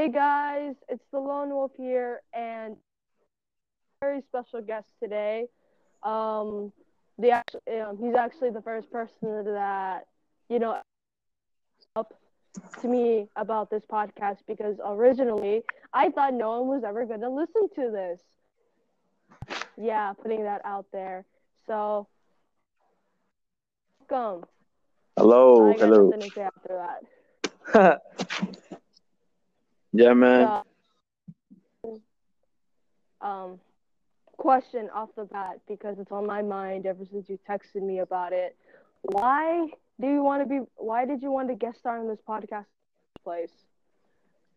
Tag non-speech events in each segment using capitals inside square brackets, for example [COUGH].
Hey guys, it's the Lone Wolf here, and very special guest today. Um, the actually, um, he's actually the first person that you know up to me about this podcast because originally I thought no one was ever going to listen to this. Yeah, putting that out there. So, welcome. Hello, hello. nothing to say after that. [LAUGHS] yeah, man. So, um, question off the bat because it's on my mind ever since you texted me about it. Why do you want to be? Why did you want to guest star on this podcast in the first place?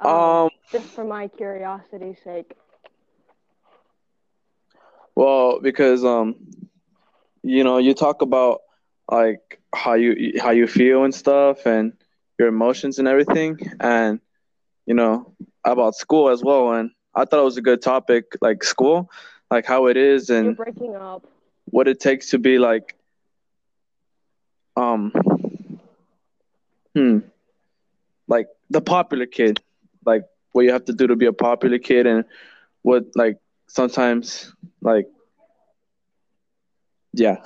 Um, just for my curiosity's sake. well, because um, you know, you talk about like how you how you feel and stuff, and your emotions and everything, and you know about school as well. And I thought it was a good topic, like school, like how it is You're and breaking up. what it takes to be like um hmm like the popular kid like what you have to do to be a popular kid and what like sometimes like yeah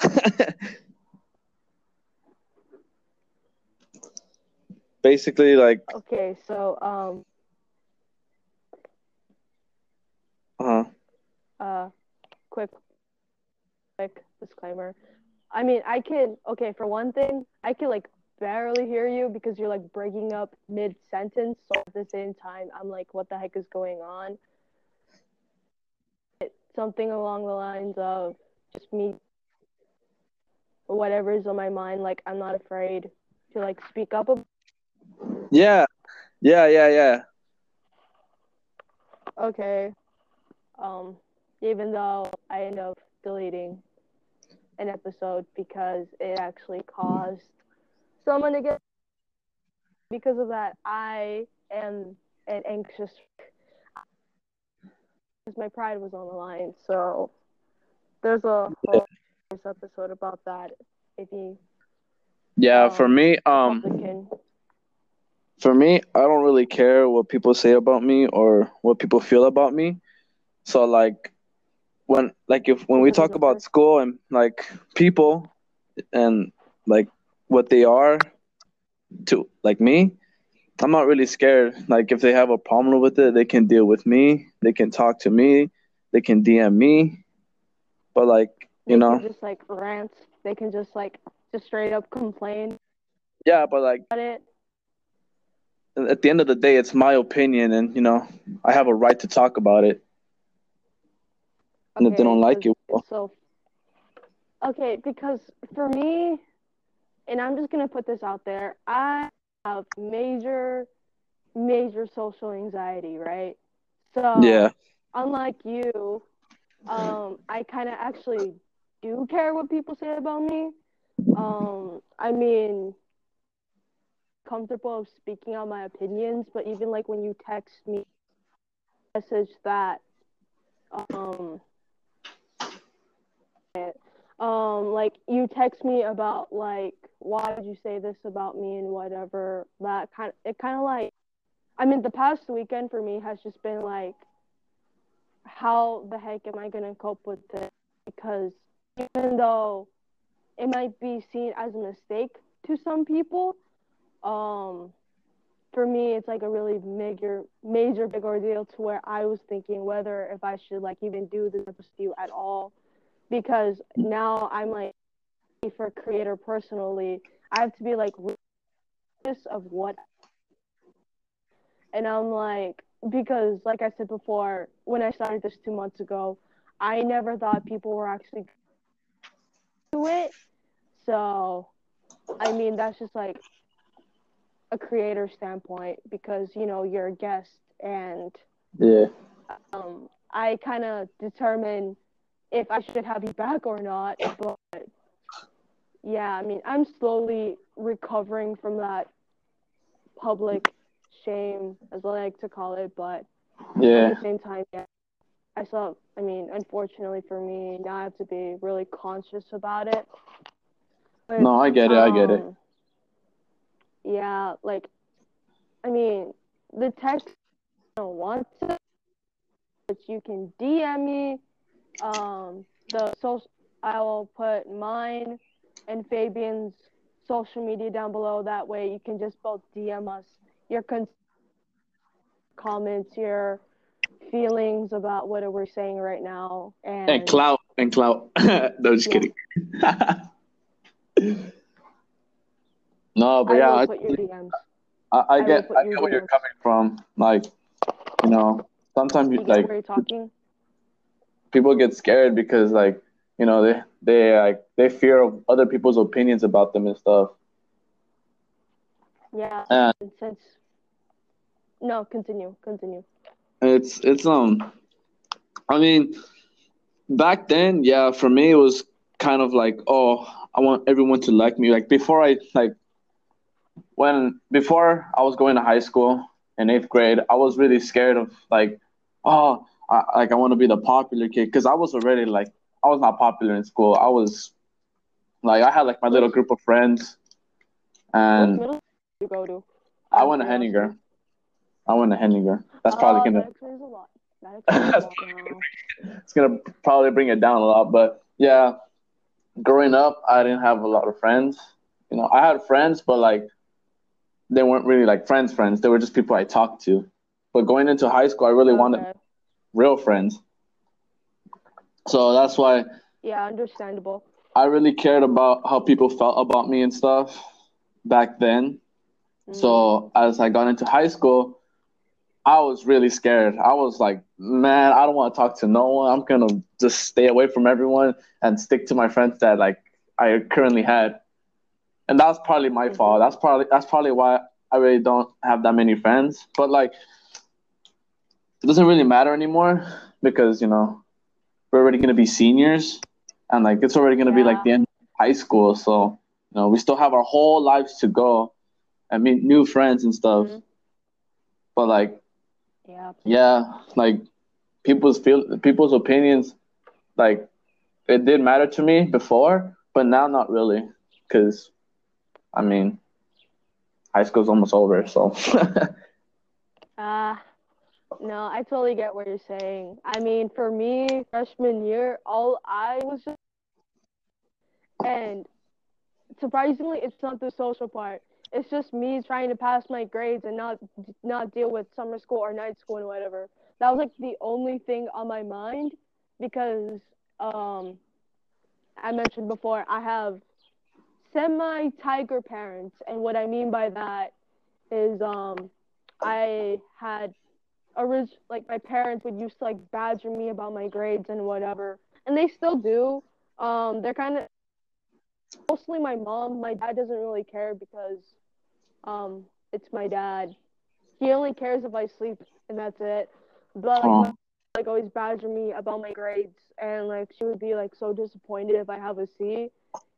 [LAUGHS] basically like Okay, so um, uh uh, quick, quick disclaimer. I mean, I can. Okay, for one thing, I can like barely hear you because you're like breaking up mid sentence. So at the same time, I'm like, what the heck is going on? Something along the lines of just me whatever is on my mind. Like, I'm not afraid to like speak up. ab- yeah yeah yeah yeah Okay. Um, even though I end up deleting an episode because it actually caused someone to get because of that I am an anxious because my pride was on the line. So there's a whole episode about that if you yeah for Um, me um for me, I don't really care what people say about me or what people feel about me. So like when like if when we talk about school and like people and like what they are to like me, I'm not really scared. Like if they have a problem with it, they can deal with me. They can talk to me. They can DM me. But like, they you know, can just like rant. They can just like just straight up complain yeah, but like at the end of the day, it's my opinion and you know, I have a right to talk about it. And if they don't like it, well, so okay because for me and i'm just gonna put this out there i have major major social anxiety right? So yeah. unlike you um i kind of actually do care what people say about me. Um i mean comfortable of speaking out my opinions but even like when you text me message that um um like you text me about like why did you say this about me and whatever that kind of it kind of like i mean the past weekend for me has just been like how the heck am i to cope with this? Because even though it might be seen as a mistake to some people um for me it's like a really major major big ordeal to where i was thinking whether if i should like even do this episode at all because now I'm like for creator personally, I have to be like of what and I'm like because like I said before, when I started this two months ago, I never thought people were actually to it. So I mean that's just like a creator standpoint because you know you're a guest and Yeah. um, I kind of determine if I should have you back or not. But yeah, I mean, I'm slowly recovering from that public shame, as I like to call it. But Yeah. at the same time, yeah, I saw. I mean, unfortunately for me, now I have to be really conscious about it. But, No, I get it. I get it. um, Yeah, like, I mean, the text I don't want to, but you can DM me. Um, the social, I will put mine and Fabian's social media down below. That way, you can just both DM us your con- comments, your feelings about what we're saying right now, and, and clout and clout. [LAUGHS] no, just kidding. [LAUGHS] no, but I yeah, I, put your DMs. I, I get I get where you're coming from. Like, you know, sometimes you You like where you're talking. People get scared because like you know they they like they fear of other people's opinions about them and stuff. Yeah. And since no, continue, continue. It's it's um, I mean, back then, yeah, for me it was kind of like, oh, I want everyone to like me. Like before I like when before I was going to high school in eighth grade, I was really scared of like, oh, I, like I want to be the popular kid because I was already like I was not popular in school. I was like I had like my little group of friends, and did you go to? I went to. Henninger. I went to Henninger. That's oh, probably Oh, gonna that explains a lot. That [LAUGHS] explains a lot now. it's gonna probably bring it down a lot. But yeah, growing up, I didn't have a lot of friends. You know, I had friends, but like they weren't really like friends. Friends. They were just people I talked to. But going into high school, I really wanted Okay. Real friends. So that's why Yeah, understandable. I really cared about how people felt about me and stuff back then. Mm. So as I got into high school, I was really scared. I was like, man, I don't want to talk to no one. I'm gonna just stay away from everyone and stick to my friends that like I currently had. And that's probably my Mhm. fault. That's probably that's probably why I really don't have that many friends. But like it doesn't really matter anymore because, you know, we're already gonna be seniors and like it's already gonna be like the end of high school. So, you know, we still have our whole lives to go and meet new friends and stuff. Mhm. But like Yeah. yeah, like people's feel people's opinions, like it did matter to me before, but now not really, because I mean, high school's almost over, so Ah, [LAUGHS] no, I totally get what you're saying. I mean, for me, freshman year, all I was just, and surprisingly, it's not the social part. It's just me trying to pass my grades and not not deal with summer school or night school and whatever. That was like the only thing on my mind because um, I mentioned before I have semi tiger parents, and what I mean by that is um, I had orig- like my parents would used to like badger me about my grades and whatever, and they still do. Um, they're kind of mostly my mom. My dad doesn't really care because um, it's my dad. He only cares if I sleep, and that's it. But like, my, like always badger me about my grades, and like she would be like so disappointed if I have a C,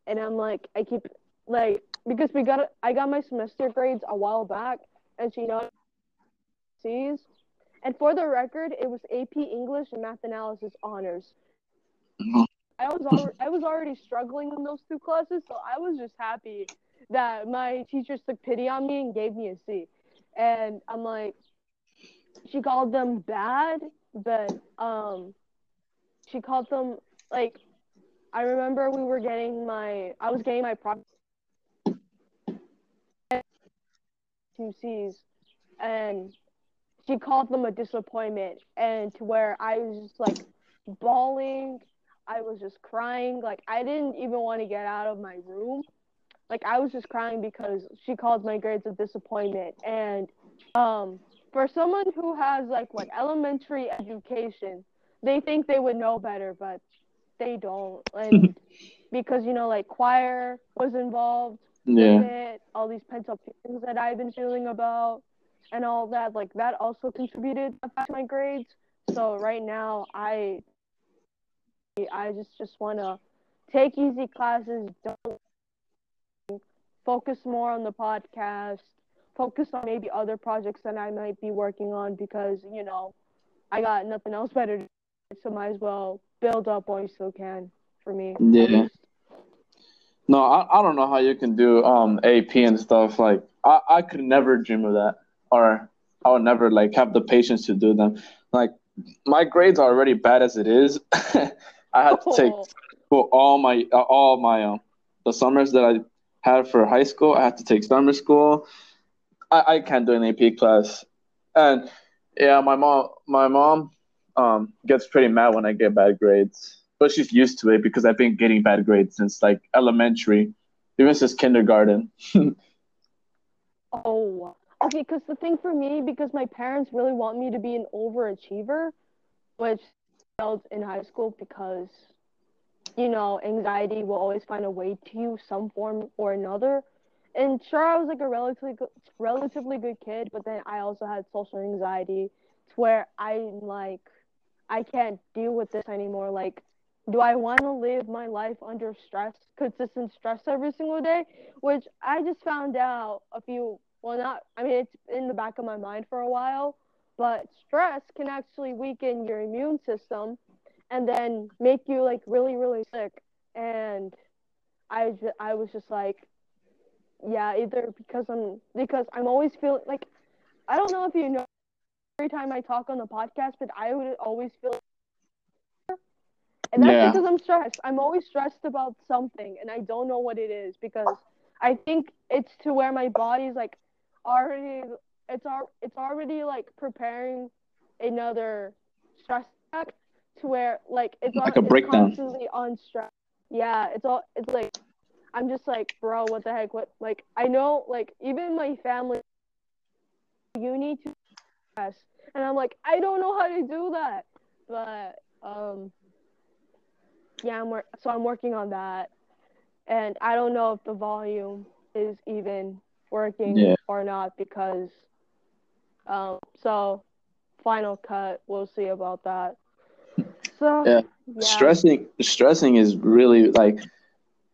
and I'm like I keep like because we got I got my semester grades a while back, and she knows C's. And for the record, it was AP English and Math Analysis honors. Mhm. I was al- I was already struggling in those two classes, so I was just happy that my teachers took pity on me and gave me a C. And I'm like, she called them bad, but um, she called them like, I remember we were getting my I was getting my pro two C's, and she called them a disappointment, and to where I was just like bawling. I was just crying. Like I didn't even want to get out of my room. Like I was just crying because she called my grades a disappointment. And um, for someone who has like what elementary education, they think they would know better, but they don't. And [LAUGHS] because you know, like choir was involved yeah, it, all these pent up feelings that I've been feeling about, and all that, like that also contributed to my grades. So right now, I I just just want to take easy classes, don't focus more on the podcast, focus on maybe other projects that I might be working on because you know I got nothing else better to do, so might as well build up while you still can. For me, Yeah. no, I, I don't know how you can do um AP and stuff. Like I, I could never dream of that, or I would never like have the patience to do them. Like my grades are already bad as it is. [LAUGHS] I had to take for all my uh, all my um the summers that I had for high school. I had to take summer school. I, I can't do an AP class, and yeah, my mom my mom um gets pretty mad when I get bad grades, but she's used to it because I've been getting bad grades since like elementary, even since kindergarten. [LAUGHS] oh, okay. Because the thing for me, because my parents really want me to be an overachiever, which failed in high school because you know, anxiety will always find a way to you some form or another. And sure, I was like a relatively good, relatively good kid, but then I also had social anxiety, to where I'm like, I can't deal with this anymore. Like, do I want to live my life under stress, consistent stress every single day? Which I just found out a few, well, not, I mean, it's in the back of my mind for a while, but stress can actually weaken your immune system and then make you like really really sick and i just, i was just like yeah either because i'm because i'm always feeling like i don't know if you know every time i talk on the podcast but i would always feel and that's yeah. because i'm stressed i'm always stressed about something and i don't know what it is because i think it's to where my body's like already it's al- it's already like preparing another stress attack to where like it's like on, a breakdown. constantly on stress. Yeah, it's all it's like I'm just like, bro, what the heck? What like I know like even my family you need to stress. And I'm like, I don't know how to do that. But um yeah, I'm wor- so I'm working on that. And I don't know if the volume is even working yeah. or not because um so final cut, we'll see about that. So yeah. yeah. Stressing stressing is really like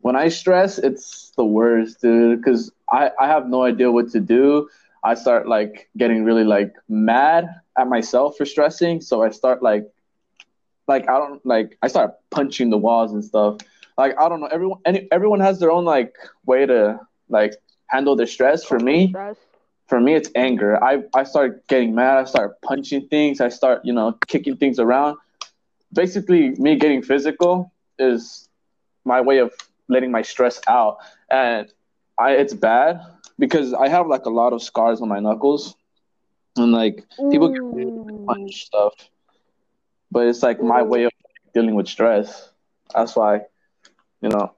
when I stress, it's the worst, dude. Because I I have no idea what to do. I start like getting really like mad at myself for stressing. So I start like like I don't like I start punching the walls and stuff. Like I don't know. Everyone any everyone has their own like way to like handle the stress. For me, for me it's anger. I I start getting mad. I start punching things. I start you know kicking things around basically me getting physical is my way of letting my stress out and i it's bad because i have like a lot of scars on my knuckles and like people get mm. punch stuff but it's like my way of dealing with stress that's why you know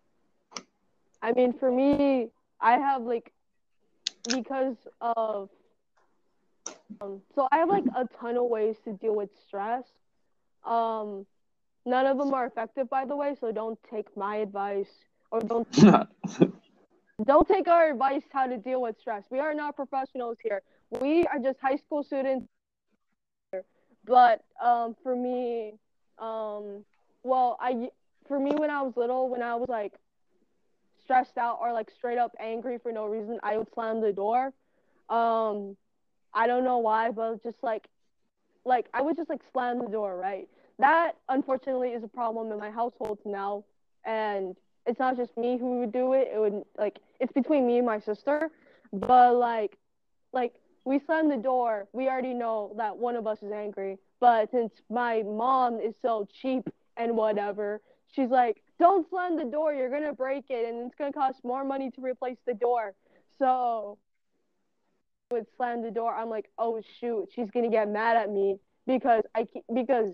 i mean for me i have like because of um, so i have like a ton of ways to deal with stress um, none of them are effective, by the way. So don't take my advice or don't [LAUGHS] don't take our advice how to deal with stress. We are not professionals here. We are just high school students. But um, for me, um, well, I for me when I was little, when I was like stressed out or like straight up angry for no reason, I would slam the door. Um, I don't know why, but just like like I would just like slam the door, right? That unfortunately is a problem in my household now, and it's not just me who would do it. It would like it's between me and my sister, but like like we slam the door, we already know that one of us is angry. But since my mom is so cheap and whatever, she's like, "Don't slam the door. You're gonna break it, and it's gonna cost more money to replace the door." So I would slam the door, I'm like, oh shoot, she's gonna get mad at me because I because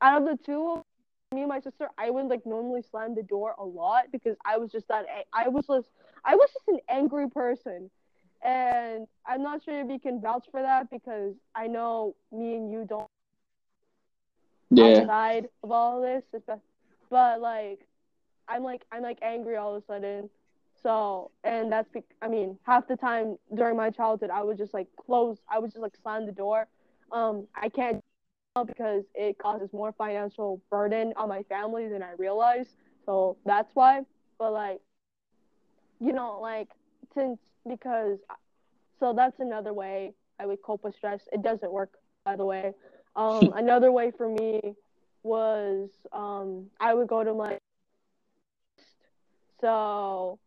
out of the two, me and my sister, I would like normally slam the door a lot because I was just that I was just I was just an angry person, and I'm not sure if you can vouch for that because I know me and you don't yeah. outside of all of this, but like I'm like I'm like angry all of a sudden so, and that's, be- I mean, half the time during my childhood, I would just like close, I would just like slam the door. Um, I can't because it causes more financial burden on my family than I realize. So that's why. But like, you know, like since because, so that's another way I would cope with stress. It doesn't work, by the way. Um, [LAUGHS] another way for me was um, I would go to my so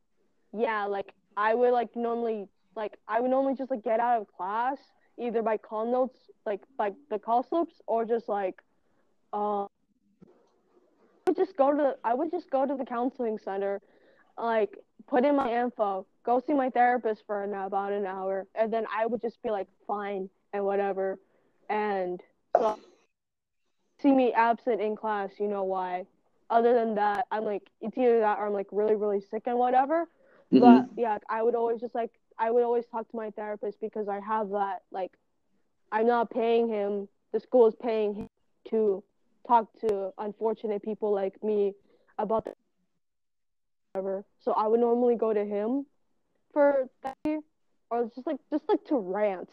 yeah, like I would like normally like I would normally just like get out of class, either by call notes, like like the call slips, or just like, uh, I would just go to I would just go to the counseling center, like put in my info, go see my therapist for an, about an hour, and then I would just be like fine and whatever, and so see me absent in class, you know why. Other than that, I'm like it's either that or I'm like really really sick and whatever. Mhm. But yeah, I would always just like I would always talk to my therapist because I have that like I'm not paying him. The school is paying him to talk to unfortunate people like me about the whatever. So I would normally go to him for therapy or just like just like to rant,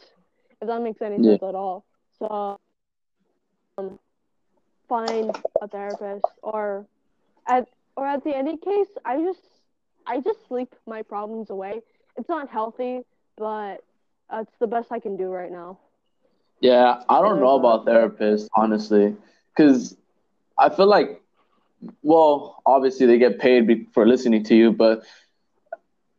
if that makes any Yeah. sense at all. So um, find a therapist or at or at the any case, I just I just sleep my problems away. It's not healthy, but uh, it's the best I can do right now. Yeah, I don't know about therapists, honestly, because I feel like, well, obviously they get paid be- for listening to you, but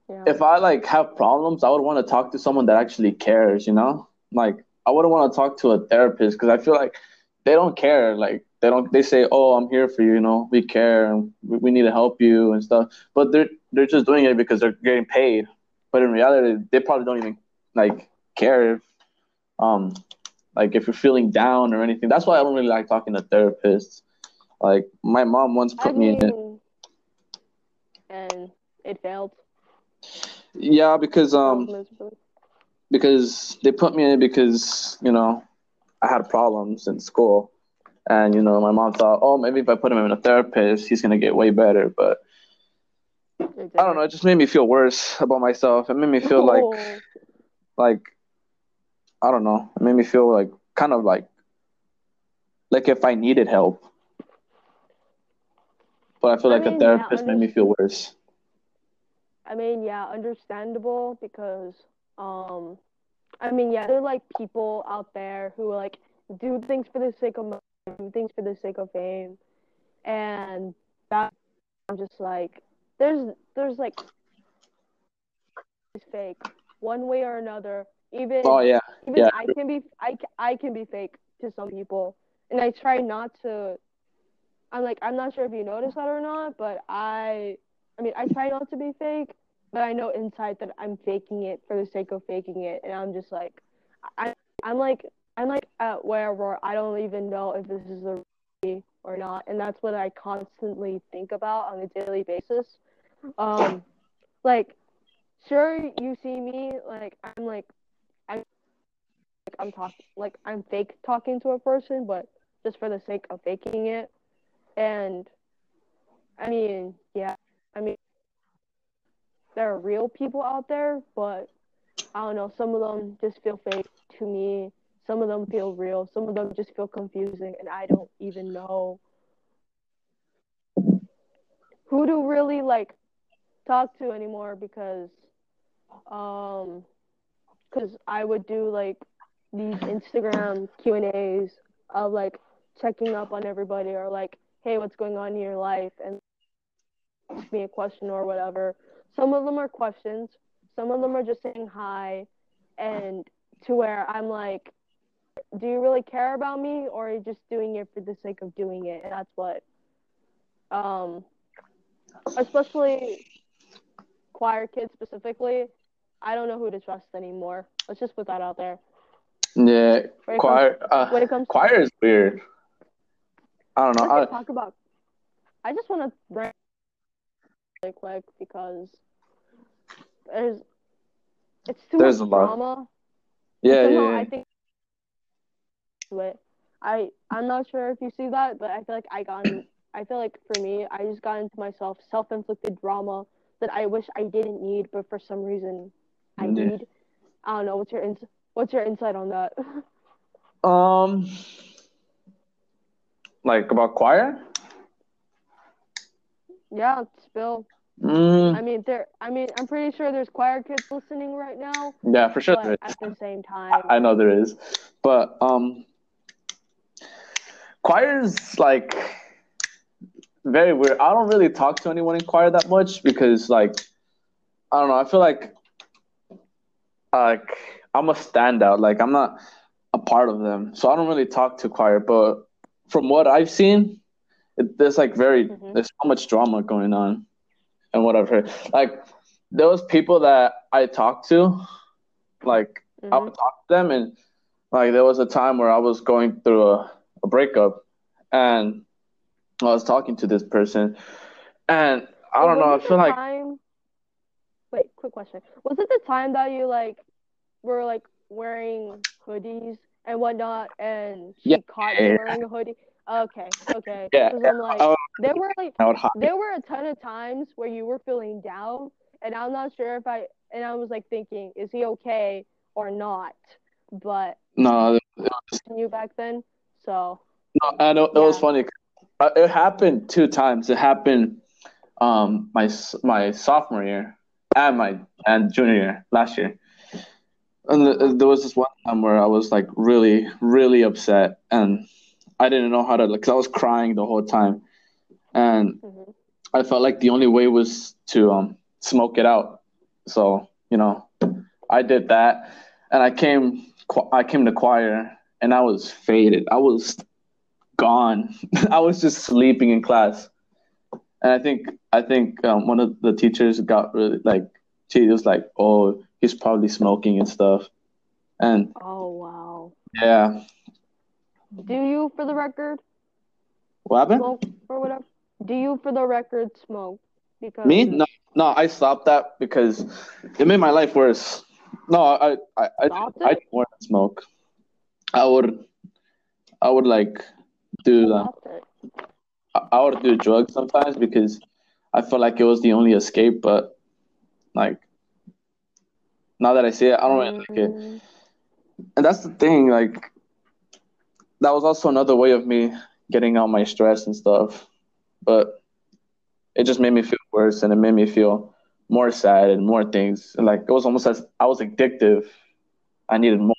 Yeah. if I like have problems, I would want to talk to someone that actually cares, you know? Like I wouldn't want to talk to a therapist because I feel like they don't care. Like they don't they say, "Oh, I'm here for you, you know. We care and we, we need to help you and stuff." But they're they're just doing it because they're getting paid. But in reality, they probably don't even like care if um like if you're feeling down or anything. That's why I don't really like talking to therapists. Like my mom once I put me in it. and it failed. Yeah, because um because they put me in it because you know I had problems in school, and you know my mom thought, oh, maybe if I put him in a therapist, he's gonna get way better. But I don't know, it just made me feel worse about myself. It made me feel like Oh, like I don't know. It made me feel like kind of like like if I needed help. But I feel I like a mean, yeah, therapist made me feel worse. I mean, yeah, understandable because, um, I mean, yeah, there are like people out there who like do things for the sake of money, do things for the sake of fame, and that I'm just like, there's, there's like, it's fake, one way or another. Even, Oh yeah, even yeah. I can be, I, I can be fake to some people, and I try not to. I'm like, I'm not sure if you notice that or not, but I, I mean, I try not to be fake, but I know inside that I'm faking it for the sake of faking it, and I'm just like, I, I'm like, I'm like at where I don't even know if this is the reality or not, and that's what I constantly think about on a daily basis. Um, like, sure, you see me, like I'm like, I'm, like I'm talking, like I'm fake talking to a person, but just for the sake of faking it, and I mean, yeah, I mean, there are real people out there, but I don't know. Some of them just feel fake to me. Some of them feel real. Some of them just feel confusing, and I don't even know who to really like talk to anymore because, um, because I would do like these Instagram Q and A's of like checking up on everybody or like, hey, what's going on in your life, and ask me a question or whatever. Some of them are questions. Some of them are just saying hi, and to where I'm like, do you really care about me, or are you just doing it for the sake of doing it? And that's what, um, especially choir kids specifically. I don't know who to trust anymore. Let's just put that out there. Yeah, When choir. comes, Uh, when it comes choir is weird. I don't know. I, talk about. I just want to really quick because there's it's too There's much a lot. drama. yeah, yeah, yeah. I think to it. I I'm not sure if you see that, but I feel like I got. In, I feel like for me, I just got into myself self-inflicted drama that I wish I didn't need, but for some reason I Yeah. need. I don't know. What's your ins- What's your insight on that? Um, like about choir. [LAUGHS] yeah, spill. Mm, I mean, there. I mean, I'm pretty sure there's choir kids listening right now, yeah, for sure there at the same time, I know there is, but um, choir is like very weird. I don't really talk to anyone in choir that much because like I don't know. I feel like like I'm a standout. Like I'm not a part of them, so I don't really talk to choir. But from what I've seen, it, there's like very mm-hmm. there's so much drama going on, and what I've heard. Like those people that I talked to, like mm-hmm. I would talk to them, and like there was a time where I was going through a, a breakup, and I was talking to this person, and I don't know. I feel like. Time... Wait, quick question. Was it the time that you like were like wearing hoodies and whatnot, and she yeah. caught you wearing a hoodie? Okay, okay. Yeah. I'm like, there were like, there were a ton of times where you were feeling down, and I'm not sure if I, and I was like thinking, is he okay or not? But no, was... you back then, so. No, I know yeah. it was funny. Uh, it happened two times. It happened, um, my my sophomore year and my and junior year last year. And the, there was this one time where I was like really, really upset, and I didn't know how to, like, I was crying the whole time, and mm-hmm. I felt like the only way was to um smoke it out. So you know, I did that, and I came, I came to choir, and I was faded. I was gone. [LAUGHS] I was just sleeping in class, and I think I think um, one of the teachers got really like she was like, "Oh, he's probably smoking and stuff," and oh wow, yeah. Do you, for the record? What happened? Smoke or whatever. Do you, for the record, smoke? Because me? No, no. I stopped that because it made my life worse. No, I, I, I, I, I didn't want to smoke. I would, I would like do that. I would do drugs sometimes because I felt like it was the only escape. But like now that I see it, I don't really like it. Mm. And that's the thing. Like that was also another way of me getting out my stress and stuff. But it just made me feel worse, and it made me feel more sad and more things. And like it was almost as I was addictive. I needed more.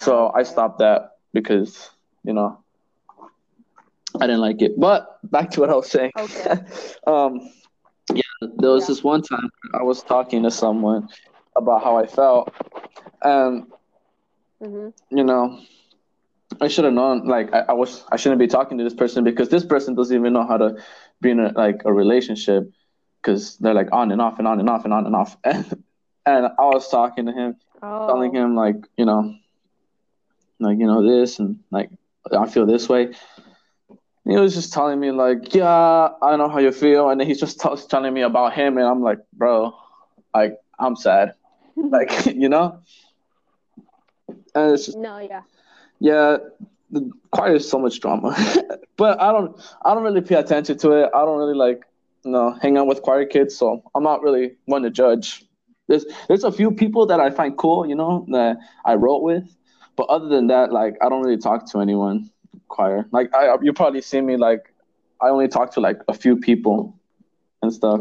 So I stopped that because you know I didn't like it. But back to what I was saying. Okay. [LAUGHS] um, yeah, there was yeah. this one time I was talking to someone about how I felt, and mm-hmm. you know, I should have known. Like, I, I was, I shouldn't be talking to this person because this person doesn't even know how to be in a, like a relationship because they're like on and off and on and off and on and off. [LAUGHS] And and I was talking to him, oh. telling him like, you know, like you know this and like I feel this way he was just telling me like, yeah, I know how you feel, and then he's just t- telling me about him, and I'm like, bro, like I'm sad, [LAUGHS] like [LAUGHS] you know. And it's just, no, yeah, yeah. The choir is so much drama, [LAUGHS] but I don't, I don't really pay attention to it. I don't really like, you know, hang out with choir kids, so I'm not really one to judge. There's, there's a few people that I find cool, you know, that I wrote with, but other than that, like I don't really talk to anyone choir. Like I, you probably see me like I only talk to like a few people and stuff.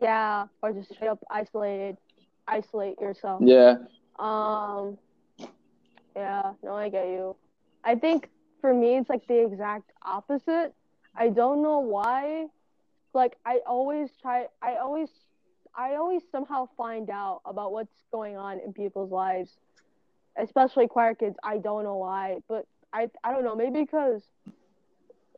Yeah, or just straight up isolated, isolate yourself. Yeah. Um. Yeah. No, I get you. I think for me it's like the exact opposite. I don't know why. Like I always try. I always. I always somehow find out about what's going on in people's lives, especially choir kids. I don't know why, but I I don't know. Maybe because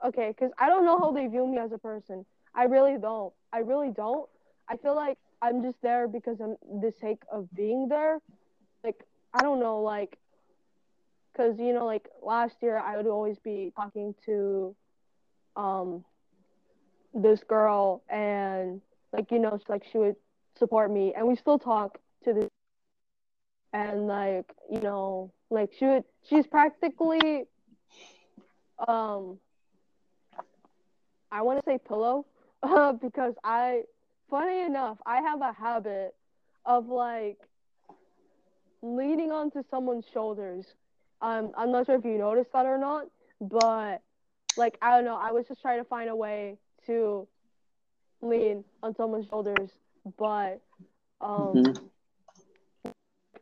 okay, because I don't know how they view me as a person. I really don't. I really don't. I feel like I'm just there because I'm the sake of being there. Like I don't know, like because you know, like last year I would always be talking to um this girl and like you know, like she would support me, and we still talk to this. And like you know, like she would, she's practically, um, I want to say pillow, uh, [LAUGHS] because I, funny enough, I have a habit of like leaning onto someone's shoulders. Um, I'm not sure if you noticed that or not, but like I don't know, I was just trying to find a way to lean on someone's shoulders, but um, mm-hmm.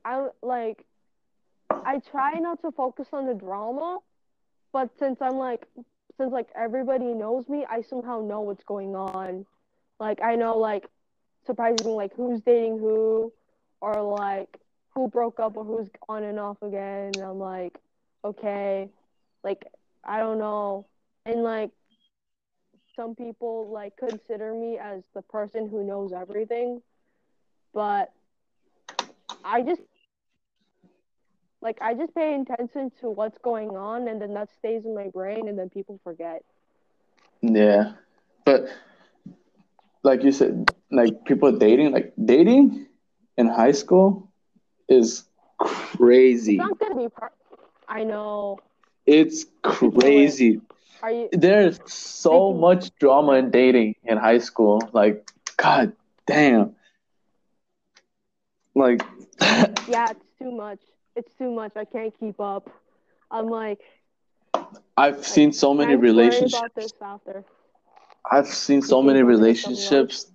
I like I try not to focus on the drama, but since I'm like since like everybody knows me, I somehow know what's going on. Like I know like surprisingly like who's dating who or like who broke up or who's on and off again. And I'm like, okay, like I don't know. And like some people like consider me as the person who knows everything, but I just like I just pay attention to what's going on and then that stays in my brain and then people forget. Yeah. But like you said, like people dating, like dating in high school is crazy. It's not gonna be part I know. It's crazy. Are you There's so Thinking- much drama in dating in high school. Like, god damn. Like [LAUGHS] yeah, it's too much. It's too much. I can't keep up. I'm like I've seen so many relationships. about this after. I've seen so many we're doing something relationships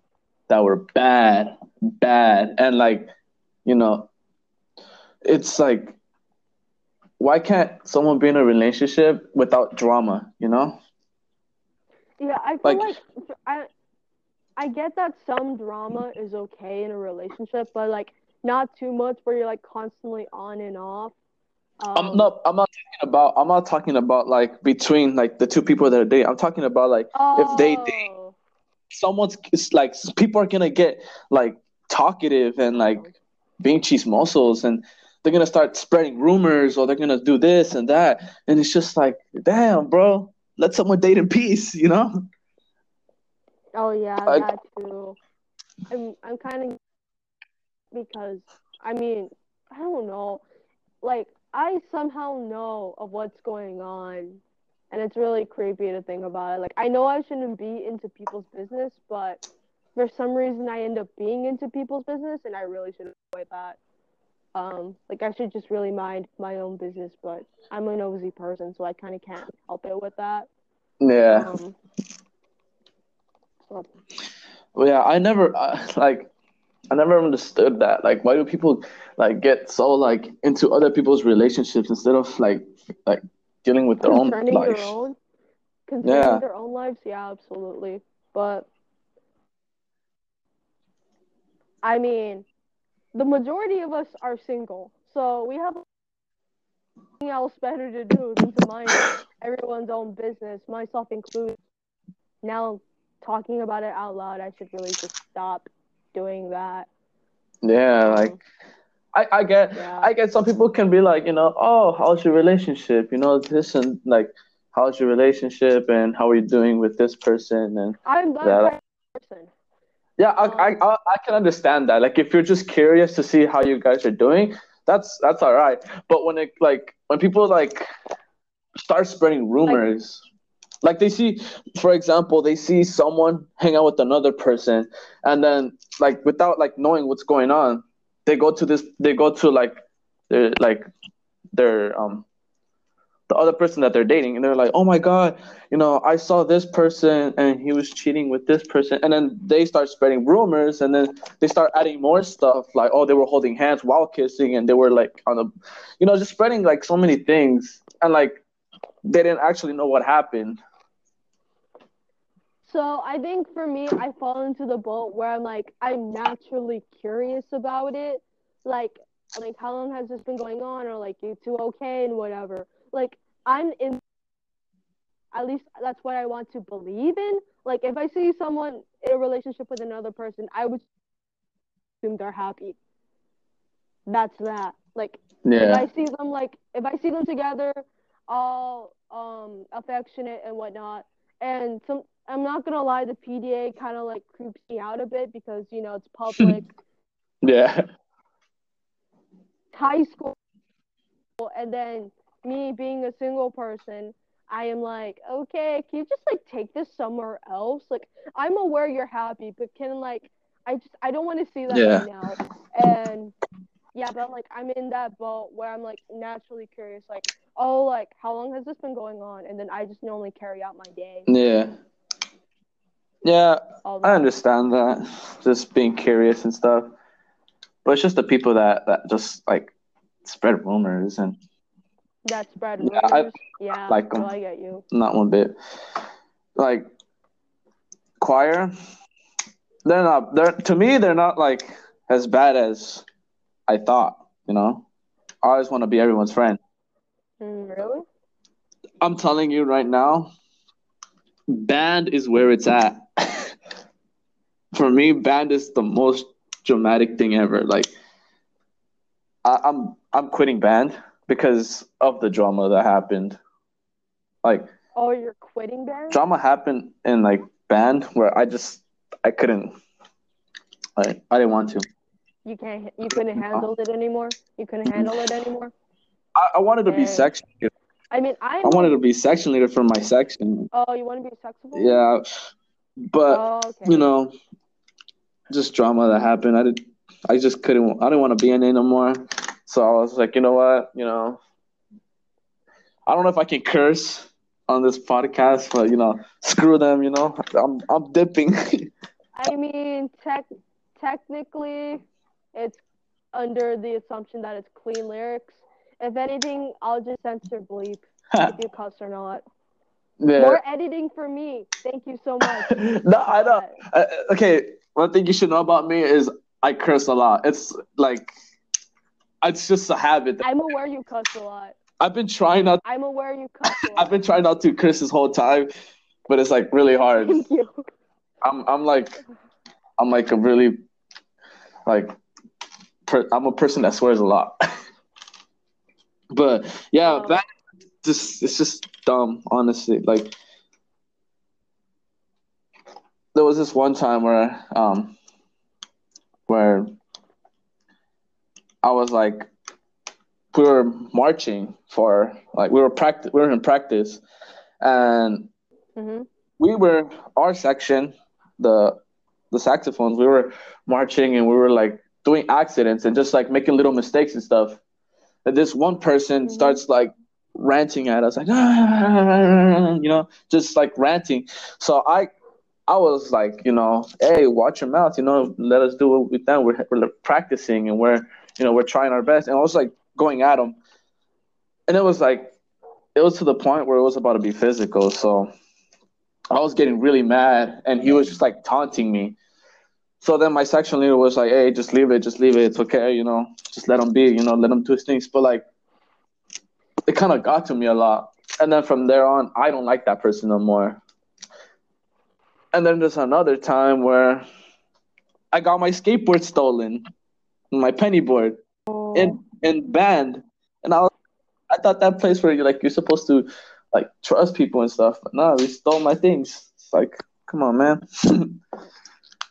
that were bad, bad, and like, you know, it's like, why can't someone be in a relationship without drama? You know? Yeah, I feel Like- like, I I get that some drama is okay in a relationship, but like not too much where you're like constantly on and off. Um, I'm not. I'm not talking about. I'm not talking about like between like the two people that are dating. I'm talking about like if they date- oh, someone's it's like people are gonna get like talkative and like being chismosos and they're gonna start spreading rumors or they're gonna do this and that and it's just like damn bro let someone date in peace you know Oh yeah, I- that too. I'm I'm kind of because I mean I don't know, like I somehow know of what's going on, and it's really creepy to think about it. Like I know I shouldn't be into people's business, but for some reason I end up being into people's business, and I really should avoid that. Um, like I should just really mind my own business, but I'm a nosy person, so I kind of can't help it with that. yeah. Um, so well, yeah i never uh, [LAUGHS] like i never understood that. Like why do people like get so like into other people's relationships instead of like like dealing with their own life their own? Concerning Yeah. their own lives? Yeah absolutely. But i mean the majority of us are single. So we have nothing else better to do than to mind everyone's own business myself included. Now talking about it out loud i should really just stop doing that. Yeah like Um, I, I get yeah. I get some people can be like, you know, oh, how's your relationship? You know, this and like, how's your relationship and how are you doing with this person? And i'm that. That- person yeah, I, I, I, I can understand that. Like, if you're just curious to see how you guys are doing, that's that's all right. But when it like when people like start spreading rumors, like they see, for example, they see someone hang out with another person, and then like without like knowing what's going on, they go to this, they go to like their like their um the other person that they're dating, and they're like, oh my god, you know, I saw this person and he was cheating with this person, and then they start spreading rumors, and then they start adding more stuff like, oh, they were holding hands while kissing, and they were like on a, you know, just spreading like so many things, and like they didn't actually know what happened. So I think for me, I fall into the boat where I'm like, I'm naturally curious about it. Like, like how long has this been going on? Or like, you two okay and whatever. Like, I'm in. At least that's what I want to believe in. Like, if I see someone in a relationship with another person, I would assume they're happy. That's that. Like, if I see them like if I see them together, all um affectionate and whatnot, and some I'm not gonna lie, the PDA kind of like creeps me out a bit because you know it's public, [LAUGHS] yeah, high school, and then me being a single person, I am like, okay, can you just like take this somewhere else? Like I'm aware you're happy, but can like I just I don't want to see that Yeah. right now, and yeah, but like I'm in that boat where I'm like naturally curious, like oh, like how long has this been going on, and then I just normally carry out my day. yeah, yeah. I understand that, just being curious and stuff. But it's just the people that that just like spread rumors and that spread Yeah, I- yeah, like no, 'em. I get you. not one bit. Like choir, they're not. They're to me, they're not like as bad as I thought. You know, I always want to be everyone's friend. Mm, really? I'm telling you right now, band is where it's at. [LAUGHS] For me, band is the most dramatic thing ever. Like, I, I'm I'm quitting band because of the drama that happened. Like, Oh, you're quitting band? drama happened in like band where I just I couldn't. Like, I didn't want to. You can't. You couldn't handle it anymore. You couldn't handle it anymore. I, I wanted to be section. leader. I mean, I. I wanted to be section leader for my section. Oh, you want to be sexable? Yeah, but Oh, okay. you know, just drama that happened. I did. I just couldn't. I didn't want to be in it no more. So I was like, you know what? You know, I don't know if I can curse on this podcast, but you know, screw them. You know, I'm I'm dipping. [LAUGHS] I mean, tech, technically, it's under the assumption that it's clean lyrics. If anything, I'll just censor bleep [LAUGHS] if you cuss or not. yeah. More editing for me. Thank you so much. [LAUGHS] no, I know. Uh, okay, one thing you should know about me is I curse a lot. It's like, it's just a habit. I'm aware you cuss a lot. I've been trying not. I'm aware you cuss. [LAUGHS] I've been trying not to curse this whole time, but it's like really hard. Thank you. I'm I'm like, I'm like a really, like, per, I'm a person that swears a lot. [LAUGHS] but yeah, Oh. that just it's just dumb, honestly. Like, there was this one time where um, where I was like, we were marching for like we were practice we were in practice, and hmm we were our section, the the saxophones. We were marching and we were like doing accidents and just like making little mistakes and stuff. And this one person Mhm. starts like ranting at us, like ah, ah, ah, you know, just like ranting. So I I was like, you know, hey, watch your mouth, you know, let us do what we've done. We're, we're practicing and we're, you know, we're trying our best. And I was like going at him. And it was like, it was to the point where it was about to be physical. So I was getting really mad and he was just like taunting me. So then my section leader was like, hey, just leave it, just leave it. It's okay, you know, just let him be, you know, let him do his things. But like, it kind of got to me a lot. And then from there on, I don't like that person no more. And then there's another time where I got my skateboard stolen, my penny board in in band, and I was, I thought that place where you like you're supposed to like trust people and stuff, but no, they stole my things. It's like, come on, man. [LAUGHS]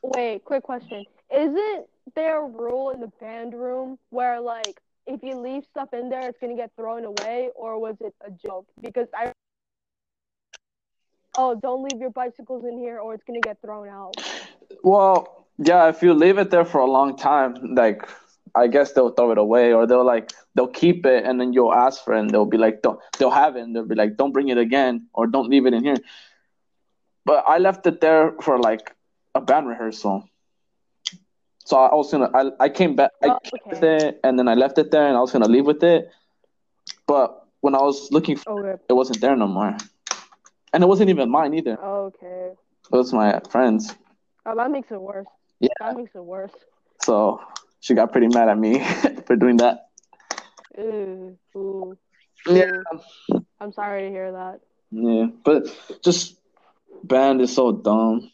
Wait, quick question. Isn't there a rule in the band room where like if you leave stuff in there it's gonna get thrown away or was it a joke? Because I Oh, don't leave your bicycles in here or it's gonna get thrown out. well, yeah, if you leave it there for a long time, like I guess they'll throw it away or they'll like they'll keep it and then you'll ask for it and they'll be like don't they'll have it and they'll be like don't bring it again or don't leave it in here. But I left it there for like a band rehearsal. So I was gonna I, I came back I Oh, okay. with it and then I left it there and I was gonna leave with it. But when I was looking for oh, Okay. it, it wasn't there no more. And it wasn't even mine either. Oh, okay. It was my friend's. Oh, that makes it worse. Yeah. That makes it worse. So she got pretty mad at me [LAUGHS] for doing that. Ooh, ooh, Yeah. I'm sorry to hear that. Yeah. But just band is so dumb.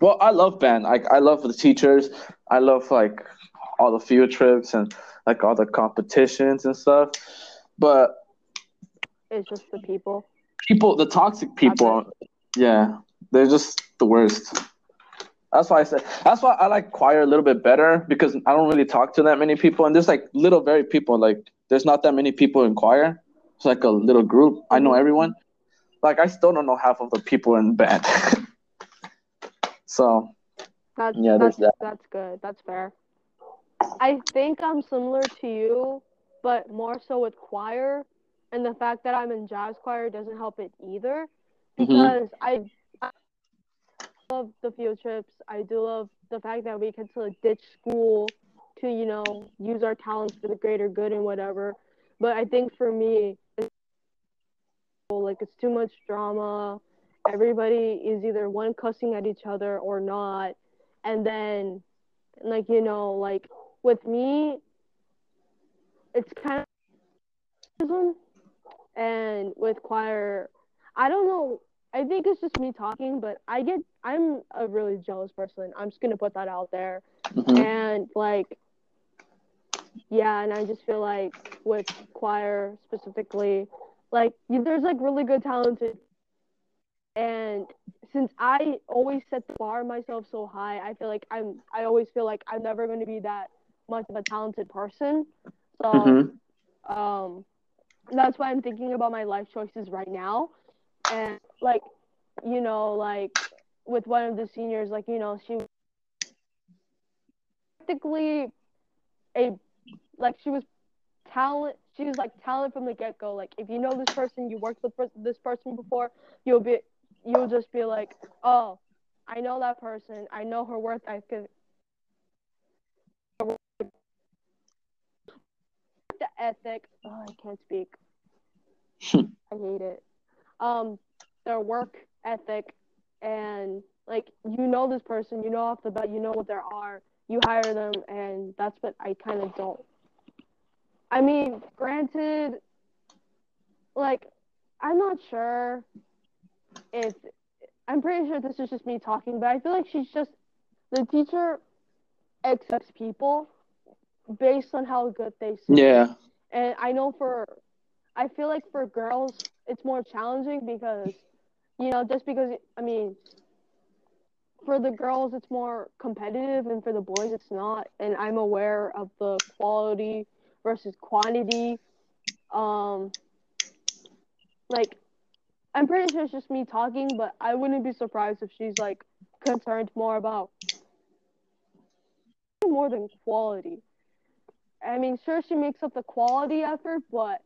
Well, I love band. Like I love the teachers. I love like all the field trips and like all the competitions and stuff. But It's just the people. people, the toxic people, yeah, they're just the worst. That's why I said. That's why I like choir a little bit better because I don't really talk to that many people, and there's like little very people. Like there's not that many people in choir. It's like a little group. I know everyone. Like I still don't know half of the people in band. [LAUGHS] so That's Yeah, that's that. that's good. That's fair. I think I'm similar to you, but more so with choir, and the fact that I'm in jazz choir doesn't help it either, Mhm. because I, I love the field trips. I do love the fact that we get to ditch school to you know use our talents for the greater good and whatever. But I think for me, it's like it's too much drama. Everybody is either one cussing at each other or not, and then like you know like with me, it's kind of and with choir, I don't know. I think it's just me talking, but I get I'm a really jealous person. I'm just gonna put that out there, Mhm. and like, yeah, and I just feel like with choir specifically, like there's like really good talented, and since I always set the bar myself so high, I feel like I'm I always feel like I'm never going to be that much of a talented person. So Mhm. um that's why I'm thinking about my life choices right now. And like, you know, like with one of the seniors, like, you know, she practically a like she was talent she was like talent from the get go. Like if you know this person, you worked with this person before, you'll be you'll just be like, Oh, I know that person, I know her worth i could the ethic oh, I can't speak. I hate it. Um, their work ethic and like you know this person, you know off the bat, you know what they are. You hire them, and that's what I kind of don't. I mean, granted, like I'm not sure if I'm pretty sure this is just me talking, but I feel like she's just the teacher accepts people based on how good they sing. Yeah. And I know for, I feel like for girls, it's more challenging because, you know, just because, I mean, for the girls, it's more competitive, and for the boys, it's not. And I'm aware of the quality versus quantity. Um, like, I'm pretty sure it's just me talking, but I wouldn't be surprised if she's like concerned more about more than quality. I mean, sure, she makes up the quality effort, but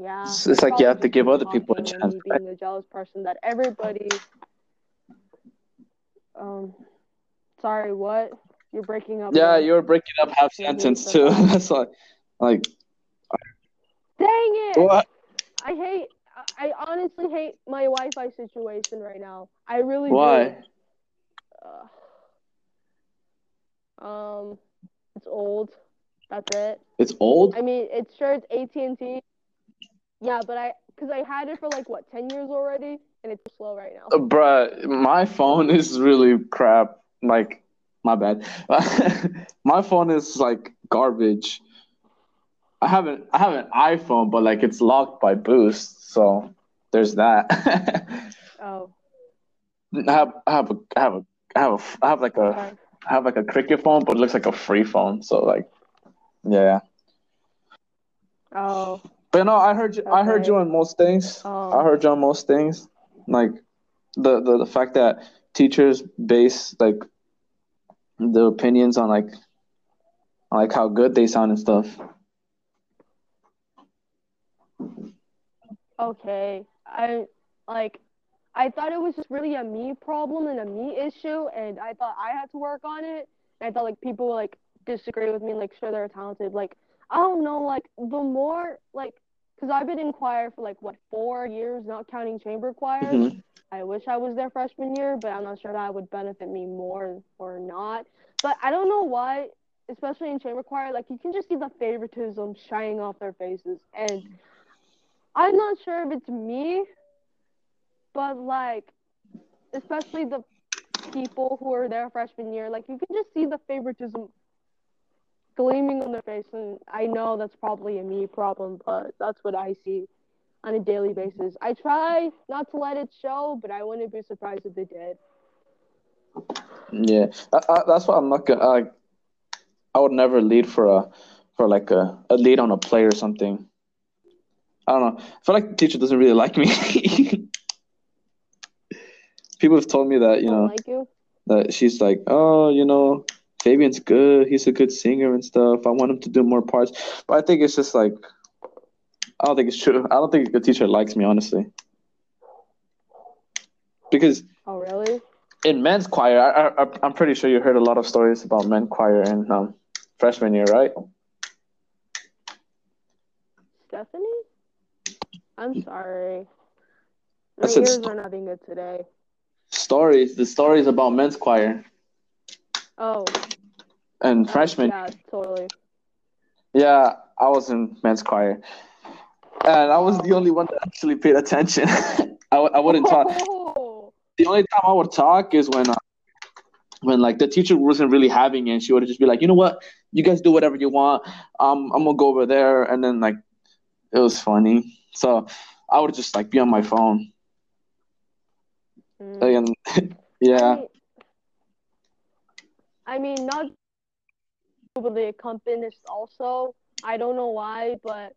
yeah, It's- it's like you have to give other people a chance, being the jealous person that everybody. Um, sorry, what? You're breaking up. Yeah, you're breaking up half sentence too. [LAUGHS] That's like, like, Dang it! what? I hate. I honestly hate my Wi-Fi situation right now. I really Why? do. Uh, um, it's old. That's it. It's old. I mean, it's sure it's AT and T. Yeah, but I because I had it for like what ten years already, and it's slow right now. Uh, Bruh, my phone is really crap. Like, my bad. [LAUGHS] my phone is like garbage. I have an I have an iPhone, but like it's locked by Boost, so there's that. [LAUGHS] Oh, I have I have a I have a I have a I have like a okay. I have like a cricket phone, but it looks like a free phone. So like, yeah. Oh, But no, I heard you. I heard you on most things. um, I heard you on most things. Like the, the the fact that teachers base like the opinions on like on, like how good they sound and stuff. okay. I like. I thought it was just really a me problem and a me issue, and I thought I had to work on it. And I thought like people like disagree with me, like sure they're talented. Like I don't know, like the more like, cause I've been in choir for like what four years, not counting chamber choir. Mhm. I wish I was there freshman year, but I'm not sure that would benefit me more or not. But I don't know why, especially in chamber choir, like you can just see the favoritism shining off their faces. And I'm not sure if it's me, but like, especially the people who are there freshman year, like you can just see the favoritism gleaming on their face. And I know that's probably a me problem, but that's what I see on a daily basis. I try not to let it show, but I wouldn't be surprised if they did. Yeah, I, I, that's why I'm not gonna. I, I would never lead for a for like a, a lead on a play or something. I don't know. I feel like the teacher doesn't really like me. [LAUGHS] People have told me that you know like you? that she's like, oh, you know, Fabian's good. He's a good singer and stuff. I want him to do more parts. But I think it's just like, I don't think it's true. I don't think the teacher likes me, honestly. Because Oh, really? in men's choir, I, I, I'm pretty sure you heard a lot of stories about men's choir in um, freshman year, right? Stephanie? I'm sorry. My ears st- are not being good today. Stories, the stories about men's choir. Oh, and freshman. Yeah, totally. Yeah, I was in men's choir, and I was the only one that actually paid attention. [LAUGHS] I, I wouldn't talk. Oh, The only time I would talk is when, uh, when like the teacher wasn't really having it. And she would just be like, you know what, you guys do whatever you want. Um, I'm gonna go over there, and then like, it was funny. So I would just like be on my phone, mm. and [LAUGHS] yeah, I mean, not with the accompanist also. I don't know why, but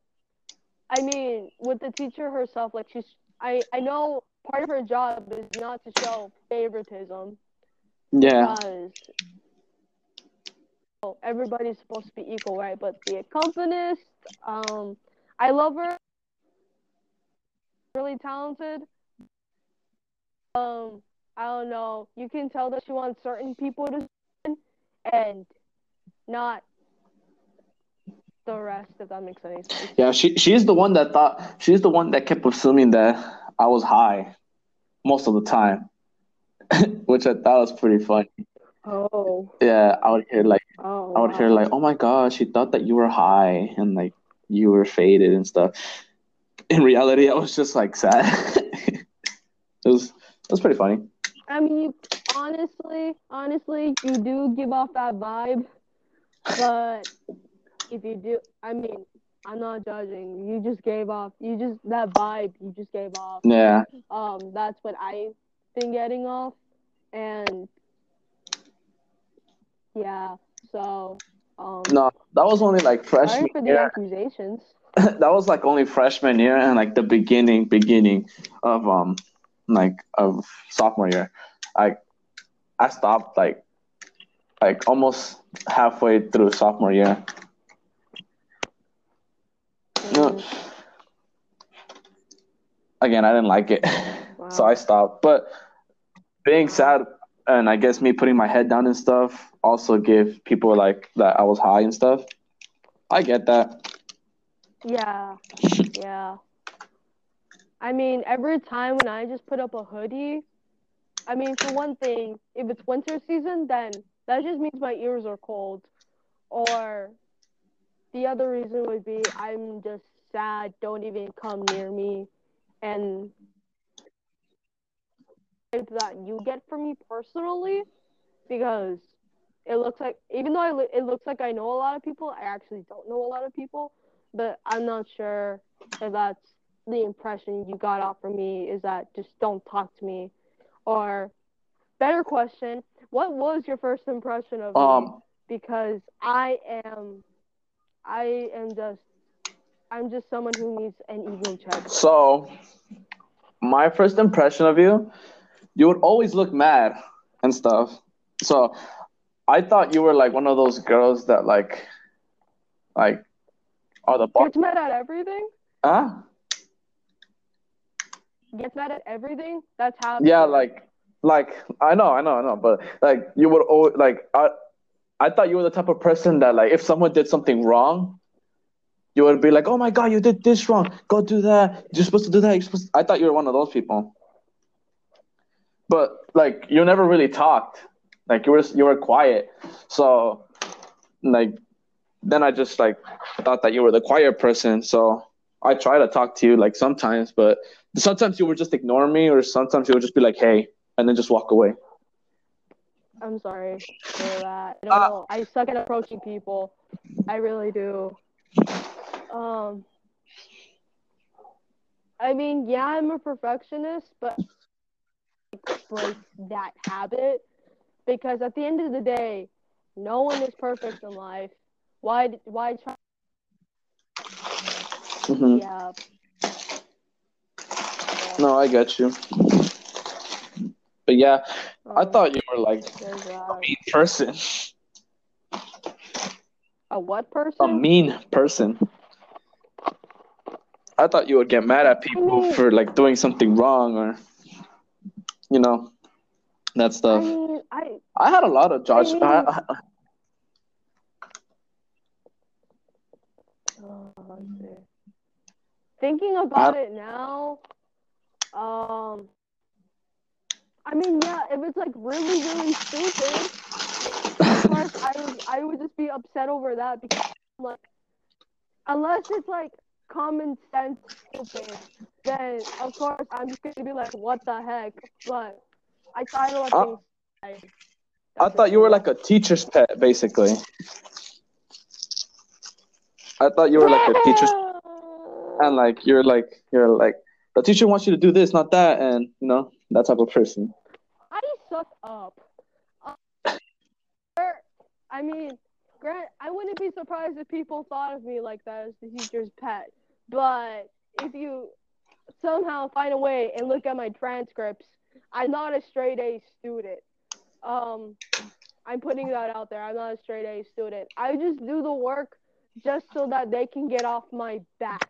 I mean, with the teacher herself, like she's, I, I know part of her job is not to show favoritism yeah, because everybody's supposed to be equal, right? But the accompanist, um, I love her, really talented. Um, I don't know. You can tell that she wants certain people to and not the rest, if that makes any sense. yeah. She she's the one that thought she's the one that kept assuming that I was high most of the time, [LAUGHS] which I thought was pretty funny. Oh, Yeah, I would hear like oh. I would wow. hear like, "Oh my God, she thought that you were high and like you were faded and stuff." In reality, I was just like sad. [LAUGHS] it was it was pretty funny. I mean, you, honestly, honestly, you do give off that vibe, but if you do, I mean, I'm not judging. You just gave off, you just that vibe you just gave off. Yeah, Um, that's what I've been getting off, and yeah, so um, no, that was only like freshman for the year. accusations. [LAUGHS] that was like only freshman year and like the beginning beginning of um like of sophomore year. I I stopped like like almost halfway through sophomore year. No. Mm, Again, I didn't like it. [LAUGHS] wow. so I stopped. But being sad and I guess me putting my head down and stuff also give people like that I was high and stuff. I get that. Yeah, [LAUGHS] yeah. I mean, every time when I just put up a hoodie, I mean, for one thing, if it's winter season, then that just means my ears are cold. Or the other reason would be I'm just sad, don't even come near me. And that you get from me personally, because it looks like, even though it looks like I know a lot of people, I actually don't know a lot of people. But I'm not sure if that's the impression you got off from me is that just don't talk to me. Or better question, what was your first impression of me? Um Because I am I am just I'm just someone who needs an ego check. So, my first impression of you, you would always look mad and stuff. So, I thought you were like one of those girls that like, like, are the bar? Gets mad at everything? Huh? Gets mad at everything? That's how Yeah, like, like I know, I know, I know, but like you would always like I, I thought you were the type of person that like if someone did something wrong, you would be like, oh my god, you did this wrong. Go do that. You're supposed to do that. You're supposed. I thought you were one of those people. But like you never really talked. Like you were you were quiet. So like then I just like thought that you were the quiet person. So I try to talk to you like sometimes, but sometimes you would just ignore me, or sometimes you would just be like, "Hey," and then just walk away. I'm sorry for that. I Uh. I suck at approaching people. I really do. Um I mean, yeah, I'm a perfectionist, but break that habit because at the end of the day, no one is perfect in life. Why why try hmm yeah. No, I get you. But yeah, I um, thought you were like a mean person. A what person? A mean person. I thought you would get mad at people mean- for like doing something wrong or, you know, that I stuff. mean, I I had a lot of judge. mean- I, I, Oh, let's see. Thinking about it now, um, I mean, yeah, if it's like really, really stupid, of course I would, I would just be upset over that because like unless it's like common sense stupid, then of course I'm just gonna be like, what the heck? But I try to Uh, things. I thought you were like a teacher's pet, basically. I thought you were like a teacher's and like you're like you're like the teacher wants you to do this, not that, and you know that type of person. I suck up. Uh, I mean, Grant, I wouldn't be surprised if people thought of me like that as the teacher's pet. But if you somehow find a way and look at my transcripts, I'm not a straight A student. Um, I'm putting that out there. I'm not a straight A student. I just do the work just so that they can get off my back.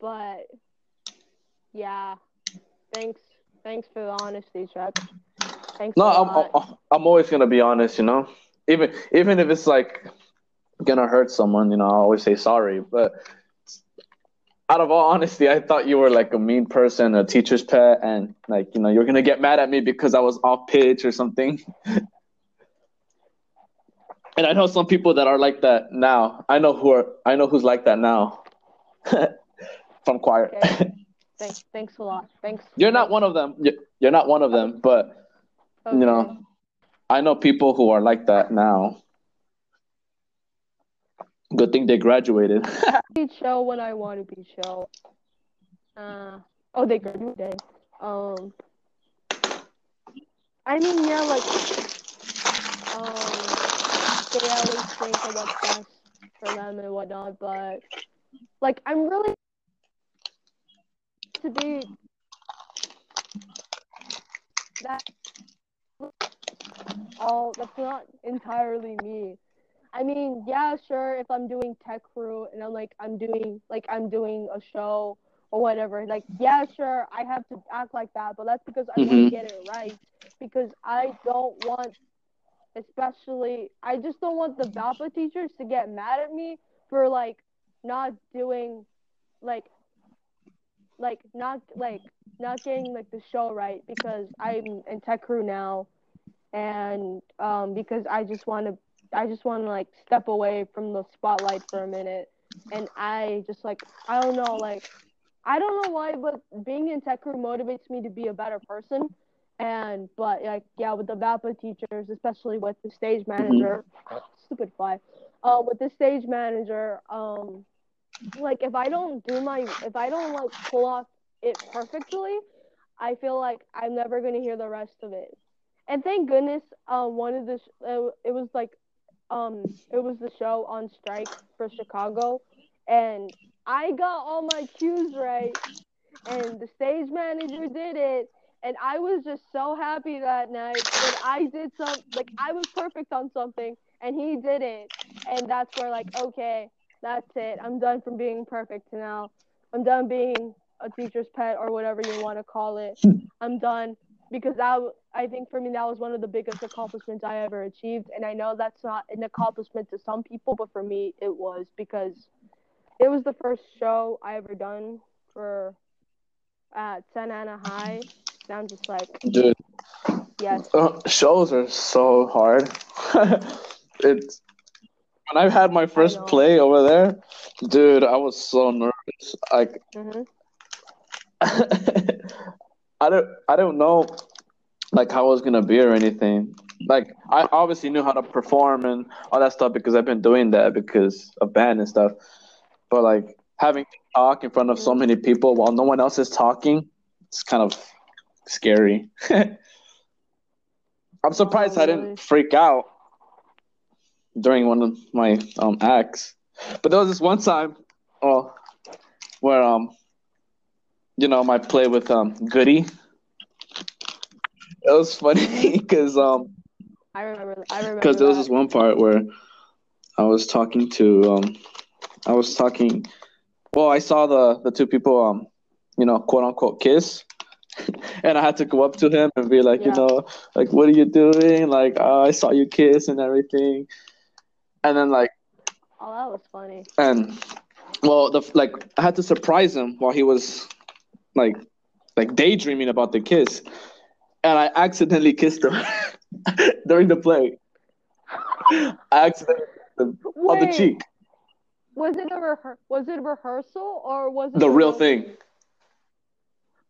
But yeah, thanks, thanks for the honesty, Chuck. Thanks. No, I'm. I'm I'm always gonna be honest, you know. Even even if it's like gonna hurt someone, you know, I always say sorry. But out of all honesty, I thought you were like a mean person, a teacher's pet, and like you know you're gonna get mad at me because I was off pitch or something. [LAUGHS] and I know some people that are like that now. I know who are I know who's like that now. [LAUGHS] From choir. Okay. [LAUGHS] Thanks, thanks a lot. Thanks. You're not one of them. You- You're not one of them, but Okay. you know, I know people who are like that now. Good thing they graduated. be chill when I want to be chill. Uh, oh, they graduated. Um, I mean, yeah, like, um, they always think of what's best for them and whatnot, but like, I'm really to be that all that's not entirely me. I mean, yeah, sure, if I'm doing tech crew and I'm like I'm doing like I'm doing a show or whatever, like yeah, sure, I have to act like that, but that's because I want Mhm. to get it right because I don't want especially I just don't want the VAPA teachers to get mad at me for like not doing like like not like not getting like the show right because I'm in tech crew now. And um because I just want to I just want to like step away from the spotlight for a minute. And I just like I don't know like I don't know why but being in tech crew motivates me to be a better person. And but like yeah with the VAPA teachers especially with the stage manager [LAUGHS] stupid fly uh with the stage manager um like if I don't do my if I don't like pull off it perfectly I feel like I'm never gonna hear the rest of it. And thank goodness uh, one of the sh- uh, it was like um it was the show on strike for Chicago and I got all my cues right and the stage manager did it and I was just so happy that night that I did some like I was perfect on something and he did it and that's where like okay that's it. I'm done from being perfect to now. I'm done being a teacher's pet or whatever you want to call it. [LAUGHS] I'm done because that I think for me that was one of the biggest accomplishments I ever achieved. And I know that's not an accomplishment to some people but for me it was because it was the first show I ever done for at Santa Ana High. And I'm just like Dude, yes. Uh, shows are so hard. [LAUGHS] it's when I had my first play over there, dude, I was so nervous. Like hmm [LAUGHS] I don't I don't know like how I was gonna be or anything. Like I obviously knew how to perform and all that stuff because I've been doing that because of band and stuff. But like having to talk in front of so many people while no one else is talking, it's kind of scary. [LAUGHS] I'm surprised I really? didn't freak out during one of my um acts. But there was this one time, oh, where um, you know, my play with um Goody. It was funny [LAUGHS] because um I remember I remember because there was this one part where I was talking to um I was talking well I saw the the two people um you know quote unquote kiss. [LAUGHS] And I had to go up to him and be like you know like what are you doing? Like oh, I saw you kiss and everything and then like oh that was funny and well the like I had to surprise him while he was like like daydreaming about the kiss and I accidentally kissed him [LAUGHS] during the play I accidentally kissed him on the cheek. Was it a rehe- was it rehearsal or was it The real thing.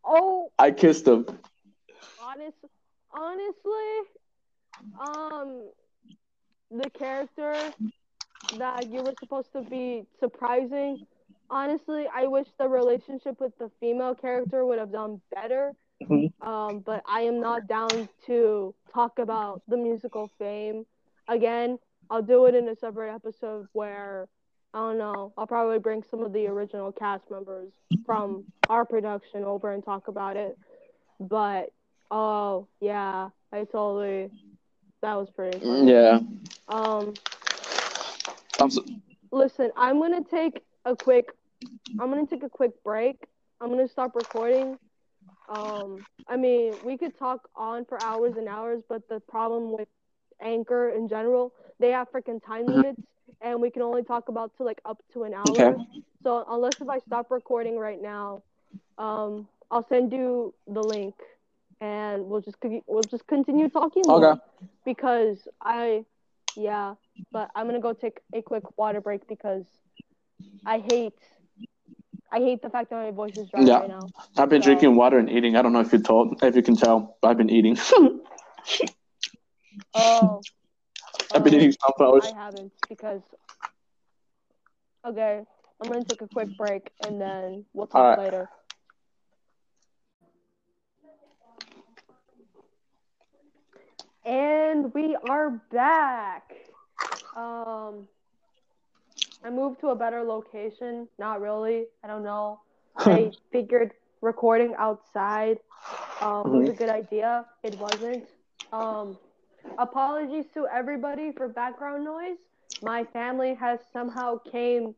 Oh, I kissed him. honest, honestly, um, the character that you were supposed to be surprising. Honestly, I wish the relationship with the female character would have done better. Mhm. Um, but I am not down to talk about the musical fame again. I'll do it in a separate episode where I don't know. I'll probably bring some of the original cast members from our production over and talk about it. But oh yeah, I totally that was pretty funny. Yeah. Um, I'm so, listen, I'm gonna take a quick. I'm gonna take a quick break. I'm gonna stop recording. Um, I mean, we could talk on for hours and hours, but the problem with Anchor in general, they have freaking time Mhm. limits, and we can only talk about to like up to an hour. Okay. So unless if I stop recording right now, um, I'll send you the link, and we'll just we'll just continue talking. more okay. because I, yeah, but I'm gonna go take a quick water break because I hate, I hate the fact that my voice is dry Yeah. right now. I've been So- drinking water and eating. I don't know if you told, if you can tell. [LAUGHS] Oh, [LAUGHS] I've been eating. Oh, I've been oh, eating sunflowers. I haven't because. Okay, I'm gonna take a quick break and then we'll talk Alright. later. And we are back. Um, I moved to a better location. Not really. I don't know. [LAUGHS] I figured recording outside um, was a good idea. It wasn't. Um, apologies to everybody for background noise. My family has somehow came.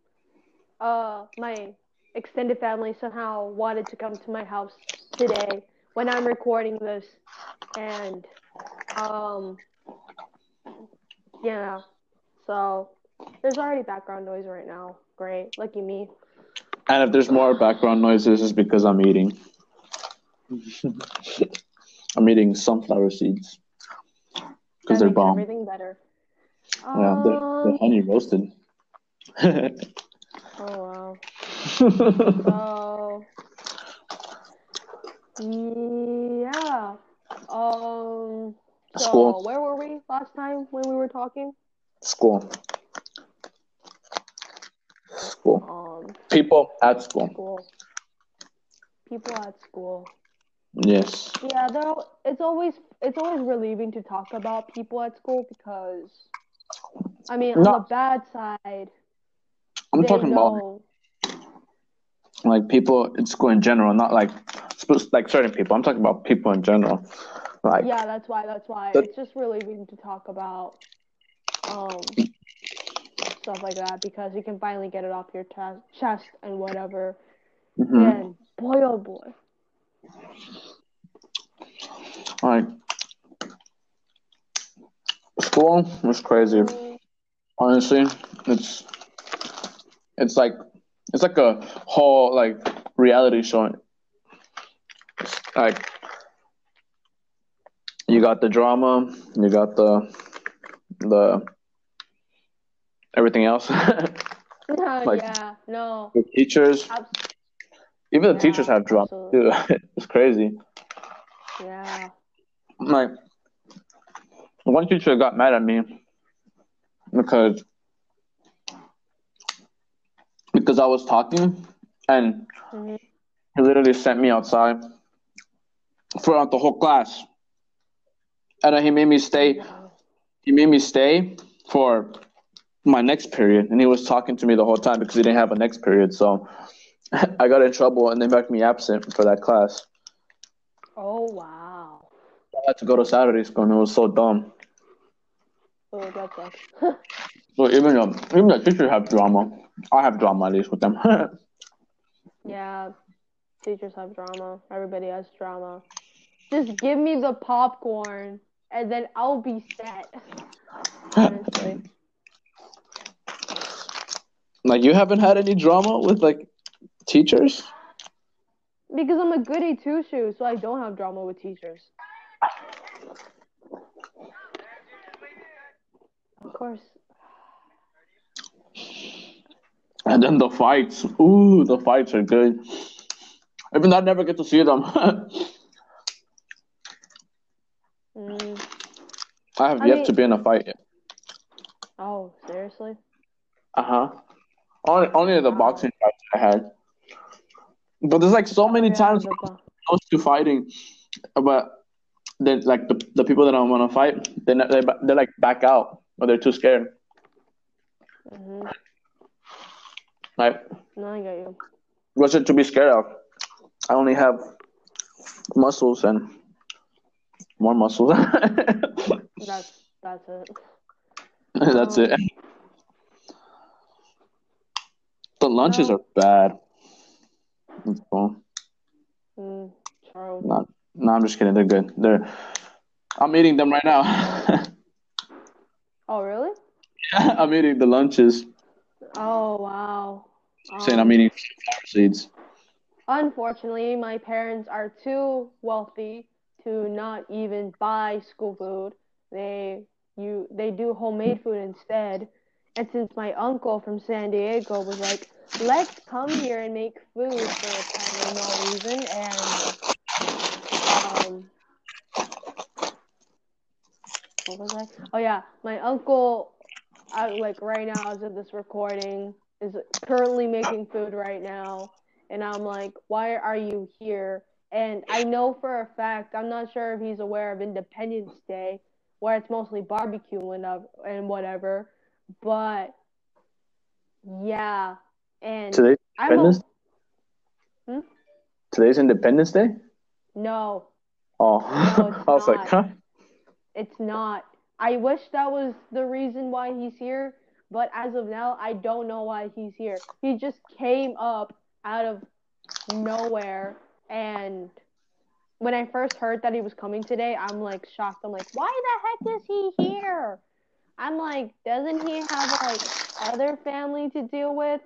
Uh, my extended family somehow wanted to come to my house today when I'm recording this, and um, yeah. So there's already background noise right now. Great, lucky me. And if there's more background noises, it's because I'm eating. [LAUGHS] I'm eating sunflower seeds because they're bomb. everything better. Yeah, they're, they're Um, honey roasted. [LAUGHS] oh wow. [LAUGHS] So yeah. Um. So School. where were we last time when we were talking? School. School. Um, People at school. school. People at school. Yes. Yeah, though it's always it's always relieving to talk about people at school because I mean No. on the bad side I'm talking about like people in school in general, not like like certain people. I'm talking about people in general. Like yeah that's why that's why The- it's just really relieving to talk about um stuff like that because you can finally get it off your chest chest and whatever mhm. and boy oh boy like school was crazy. Honestly, it's it's like it's like a whole like reality show. It's like you got the drama, you got the the everything else. [LAUGHS] yeah Like- yeah no the teachers, abs- even the Yeah, teachers have drama too. [LAUGHS] it's crazy. yeah Like one teacher got mad at me because because I was talking and Mhm. he literally sent me outside throughout the whole class. And he made me stay he made me stay for my next period and he was talking to me the whole time because he didn't have a next period. So [LAUGHS] I got in trouble and they marked me absent for that class. oh wow I had to go to Saturday school and it was so dumb. oh that sucks [LAUGHS] So even though even the teachers have drama, I have drama at least with them. [LAUGHS] Yeah, teachers have drama. Everybody has drama. Just give me the popcorn and then I'll be set. Honestly. like you haven't had any drama with like teachers? Because I'm a goody two shoes, so I don't have drama with teachers. Of course. And then the fights. Ooh, the fights are good. Even though I never get to see them. [LAUGHS] Mm. I have I yet mean- to be in a fight yet. Oh, seriously? Uh huh. Only, only the Wow. boxing fights I had. But there's like so many Yeah, times bo- close to fighting, but then like the, the people that I want to fight, they they they like back out or they're too scared. Mhm. Like No, I get you. what's it to be scared of? I only have muscles and more muscles. [LAUGHS] That's that's it. [LAUGHS] That's it. The lunches are bad. That's cool. Mm, true. No, no, I'm just kidding. They're good. They're. I'm eating them right now. [LAUGHS] Oh, really? I'm eating the lunches. Oh, wow. I'm saying I'm Um, eating flower seeds. Unfortunately, my parents are too wealthy to not even buy school food. They you they do homemade food instead. And since my uncle from San Diego was like, "Let's come here and make food for apparently no reason," and um, what was I? Oh yeah, my uncle, I, like right now as of this recording, is currently making food right now and I'm like, why are you here? And I know for a fact, I'm not sure if he's aware of Independence Day, where it's mostly barbecue and, whatever, but yeah, and Today's Independence. Hmm? Today's Independence Day. no, Oh, [LAUGHS] it's I was like, huh? it's not. I wish that was the reason why he's here, but as of now, I don't know why he's here. He just came up out of nowhere, and when I first heard that he was coming today, I'm like shocked. I'm like, why the heck is he here? I'm like, doesn't he have like other family to deal with,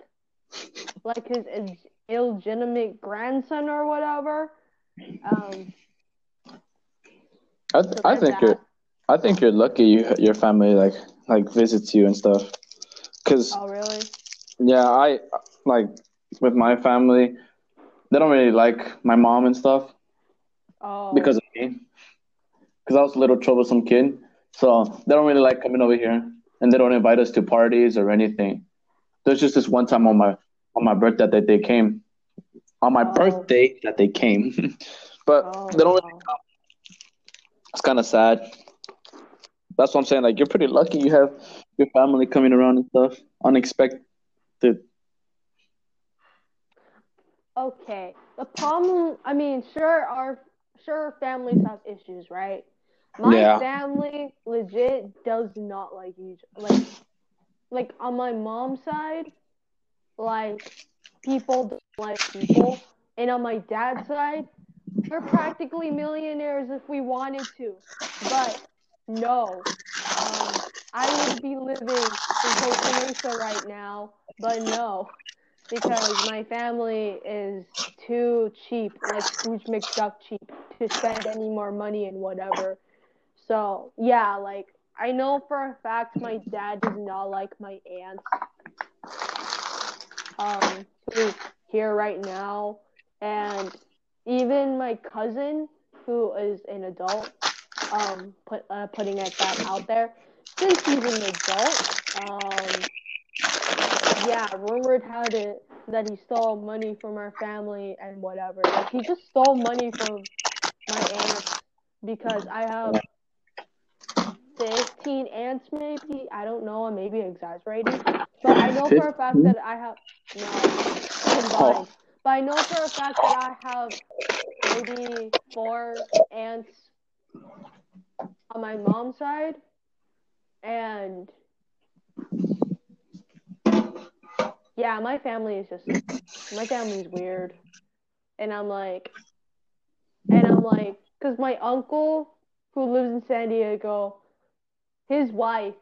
like his Ill- illegitimate grandson or whatever? Um, I, so I think that. you're. I think you're lucky. You your family like like visits you and stuff. Cause Oh, really? yeah, I like with my family. They don't really like my mom and stuff Oh, because of me. Because I was a little troublesome kid, so they don't really like coming over here, and they don't invite us to parties or anything. There's just this one time on my on my birthday that they came. On my Oh. birthday that they came, [LAUGHS] but oh, they don't. Really, wow. it's kind of sad. That's what I'm saying. Like you're pretty lucky. You have your family coming around and stuff. Unexpected. Okay. The problem, I mean, sure, our sure families have issues, right? My Yeah. family legit does not like each like like on my mom's side, like people don't like people, and on my dad's side, we're practically millionaires if we wanted to, but no. Um, I would be living in Costa Mesa right now, but no because my family is too cheap, like Scrooge McDuck cheap, to spend any more money and whatever. So yeah, like I know for a fact my dad does not like my aunt. um, who's here right now, and even my cousin who is an adult, um, put uh, putting that out there, since he's an adult, um, yeah, rumored had it that he stole money from our family and whatever. Like he just stole money from my aunts because I have fifteen aunts maybe. I don't know, I may be exaggerating. But I know for a fact that I have no combined. Oh. But I know for a fact that I have maybe four aunts on my mom's side and yeah, my family is just my family's weird. And I'm like and I'm like cuz my uncle who lives in San Diego, his wife,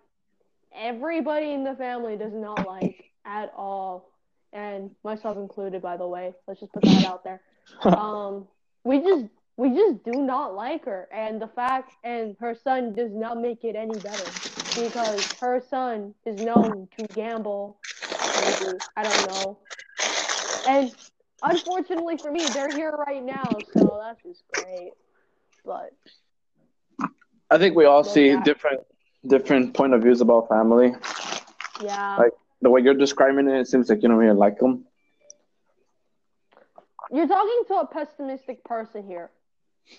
everybody in the family does not like at all. And myself included by the way. Let's just put that out there. [LAUGHS] Um we just we just do not like her and the fact and her son does not make it any better. because her son is known to gamble. Maybe I don't know. And unfortunately for me, they're here right now, so that's just great. But I think we all see different different point of views about family. Yeah. Like the way you're describing it, it seems like you don't really like them. You're talking to a pessimistic person here,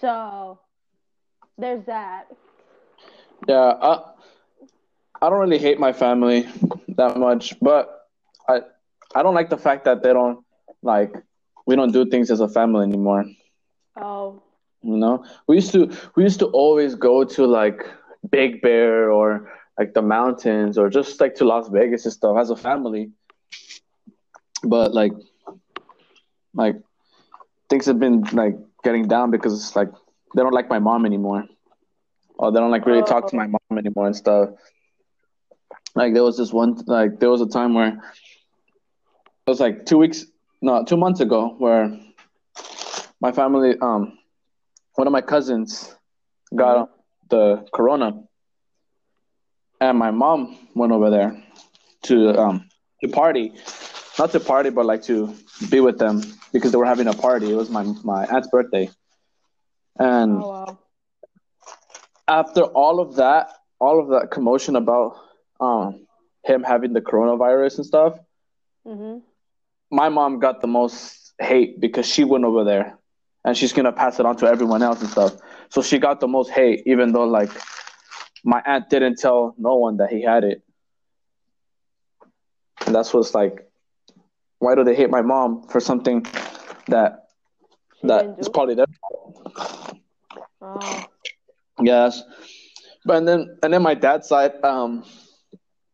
so there's that. Yeah, I, I don't really hate my family that much, but I I don't like the fact that they don't like we don't do things as a family anymore. Oh. You know, we used to we used to always go to like Big Bear or like the mountains or just like to Las Vegas and stuff as a family. But like like things have been like getting down because like they don't like my mom anymore. Or they don't like really oh. talk to my oh. mom anymore and stuff. Like there was this one like there was a time where it was like two weeks no, two months ago where my family um one of my cousins got the corona and my mom went over there to um to party not to party but like to be with them because they were having a party it was my my aunt's birthday and oh, wow. after all of that all of that commotion about um him having the coronavirus and stuff mm-hmm. My mom got the most hate because she went over there and she's gonna pass it on to everyone else and stuff so she got the most hate even though like my aunt didn't tell no one that he had it. And that's what's like, why do they hate my mom for something that that is probably their fault? Oh. Yes, but and then and then my dad's side, um,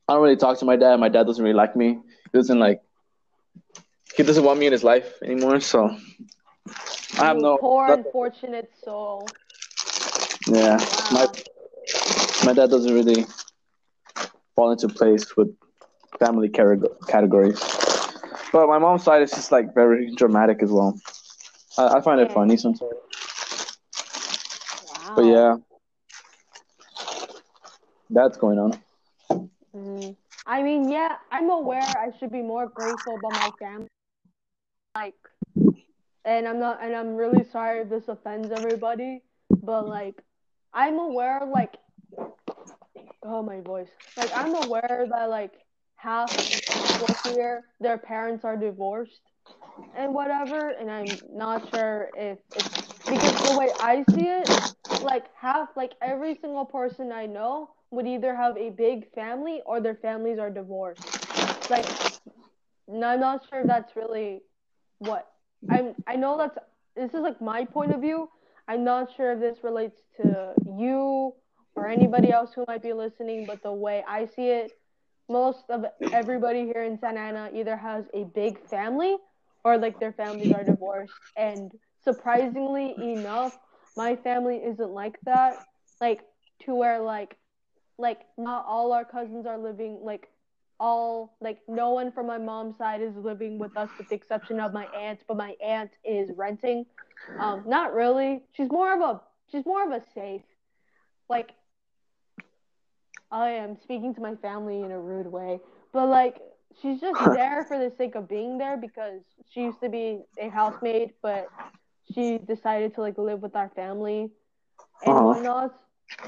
I don't really talk to my dad. My dad doesn't really like me. He doesn't like. He doesn't want me in his life anymore. So I have no. Poor unfortunate soul. Yeah, wow. my my dad doesn't really fall into place with family categories. But my mom's side is just like very dramatic as well. I, I find it funny sometimes. Wow. But yeah, that's going on. Mm-hmm. I mean, yeah, I'm aware I should be more grateful about my family. Like, and I'm not, and I'm really sorry if this offends everybody, but like, I'm aware, like, oh my voice. Like I'm aware that like half people here, their parents are divorced and whatever, and I'm not sure if it's because the way I see it, like half, like every single person I know would either have a big family or their families are divorced. Like, I'm not sure if that's really what I'm. I know that's this is like my point of view. I'm not sure if this relates to you or anybody else who might be listening, but the way I see it, most of everybody here in Santa Ana either has a big family or like their families are divorced. And surprisingly enough, my family isn't like that. Like to where like like not all our cousins are living like all like no one from my mom's side is living with us with the exception of my aunt, but my aunt is renting. Um, not really. She's more of a she's more of a safe. Like I am speaking to my family in a rude way, but like she's just [LAUGHS] there for the sake of being there because she used to be a housemaid, but she decided to like live with our family and whatnot.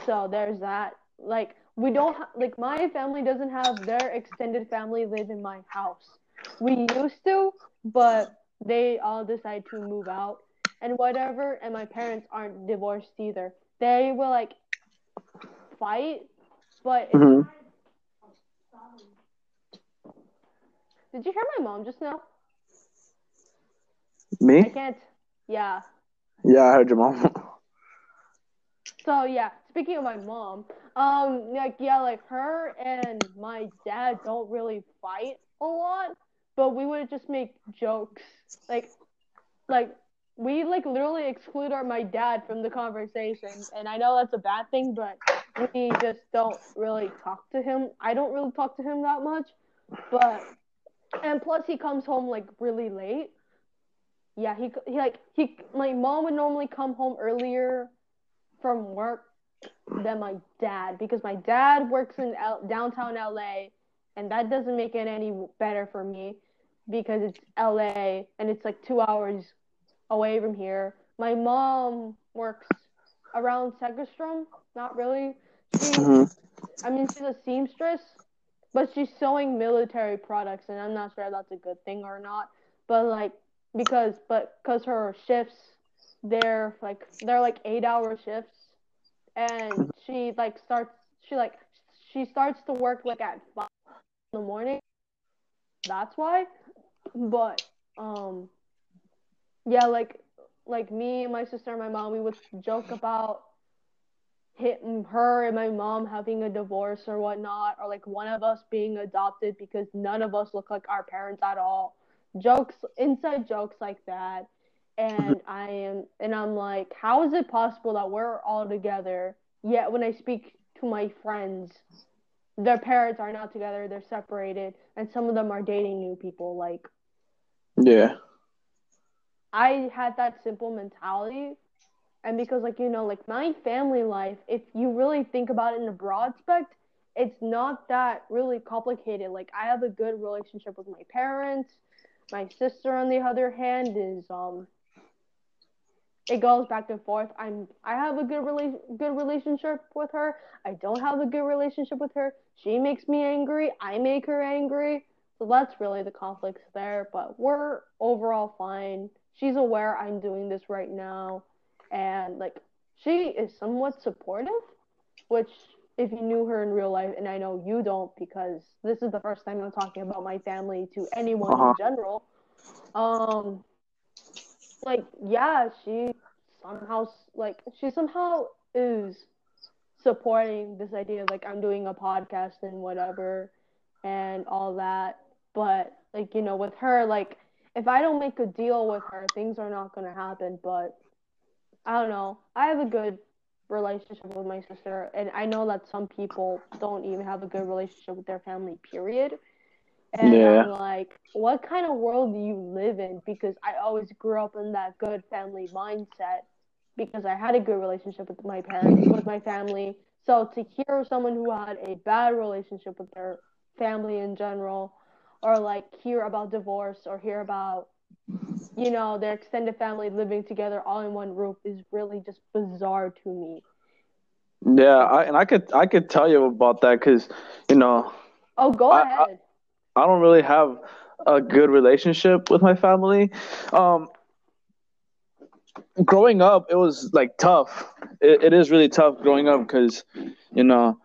So there's that. Like we don't ha- like my family doesn't have their extended family live in my house. We used to, but they all decided to move out and whatever. And my parents aren't divorced either. They will like fight but mm-hmm. did you hear my mom just now? Me? I can't. Yeah. Yeah, I heard your mom. [LAUGHS] so yeah, speaking of my mom, um, like yeah, like her and my dad don't really fight a lot, but we would just make jokes, like, like we like literally exclude our my dad from the conversation, and I know that's a bad thing, but we just don't really talk to him. I don't really talk to him that much, but and plus he comes home like really late. Yeah, he, he like he my mom would normally come home earlier from work than my dad because my dad works in L- downtown LA and that doesn't make it any better for me because it's LA and it's like 2 hours away from here. My mom works around Segerstrom, not really. She, mm-hmm. I mean, she's a seamstress, but she's sewing military products, and I'm not sure if that's a good thing or not. But like, because but because her shifts, they're like they're like eight hour shifts, and she like starts she like she starts to work like at five in the morning. That's why. But um, yeah, like like me and my sister and my mom, we would joke about hitting her and my mom having a divorce or whatnot, or like one of us being adopted because none of us look like our parents at all. Jokes, inside jokes like that. And I am, and I'm like, how is it possible that we're all together? Yet when I speak to my friends, their parents are not together, they're separated, and some of them are dating new people. Like, yeah. I had that simple mentality and because like you know like my family life if you really think about it in a broad spect it's not that really complicated like i have a good relationship with my parents my sister on the other hand is um it goes back and forth. I'm i have a good rela- good relationship with her. I don't have a good relationship with her. She makes me angry. I make her angry. So that's really the conflicts there but we're overall fine. She's aware i'm doing this right now. And like she is somewhat supportive, which if you knew her in real life, and I know you don't because this is the first time I'm talking about my family to anyone uh-huh. in general. Um, like yeah, she somehow like she somehow is supporting this idea of like I'm doing a podcast and whatever and all that. But like you know, with her, like if I don't make a deal with her, things are not gonna happen. But I don't know. I have a good relationship with my sister, and I know that some people don't even have a good relationship with their family. Period. And yeah. I'm like, what kind of world do you live in? Because I always grew up in that good family mindset because I had a good relationship with my parents, with my family. So to hear someone who had a bad relationship with their family in general, or like hear about divorce or hear about you know, their extended family living together all in one roof is really just bizarre to me. Yeah, I, and I could I could tell you about that because, you know. Oh, go I, ahead. I, I, don't really have a good relationship with my family. Um, growing up, it was like tough. It, it is really tough growing up because, you know,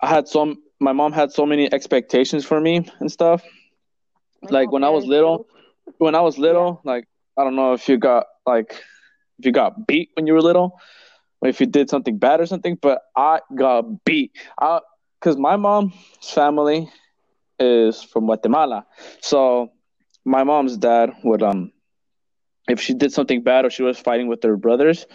I had some. My mom had so many expectations for me and stuff. Like when I was little when I was little, like I don't know if you got like if you got beat when you were little, or if you did something bad or something, but I got beat. I because my mom's family is from Guatemala, so my mom's dad would um if she did something bad or she was fighting with her brothers,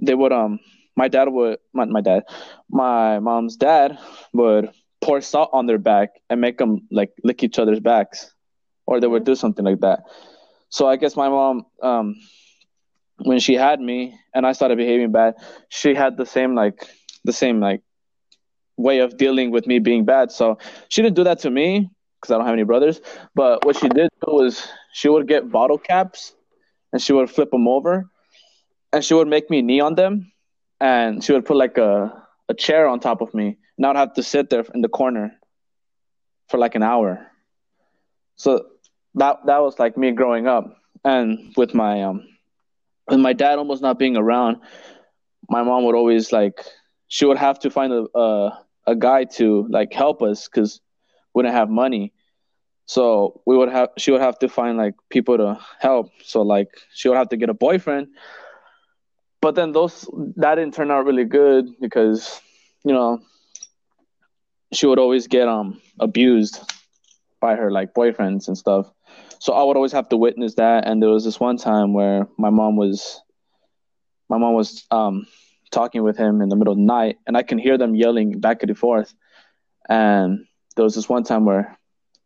they would um my dad would my, my dad my mom's dad would pour salt on their back and make them like lick each other's backs or they would do something like that. So I guess my mom, um, when she had me and I started behaving bad, she had the same like the same like way of dealing with me being bad. So she didn't do that to me because I don't have any brothers. But what she did was she would get bottle caps and she would flip them over and she would make me knee on them and she would put like a, a chair on top of me and I'd have to sit there in the corner for like an hour. So that that was like me growing up, and with my um, with my dad almost not being around, my mom would always like she would have to find a a, a guy to like help us because we didn't have money. So we would have she would have to find like people to help. So like she would have to get a boyfriend. But then those that didn't turn out really good because, you know, she would always get um abused by her like boyfriends and stuff. So I would always have to witness that. And there was this one time where my mom was, my mom was um, talking with him in the middle of the night, and I can hear them yelling back and forth. And there was this one time where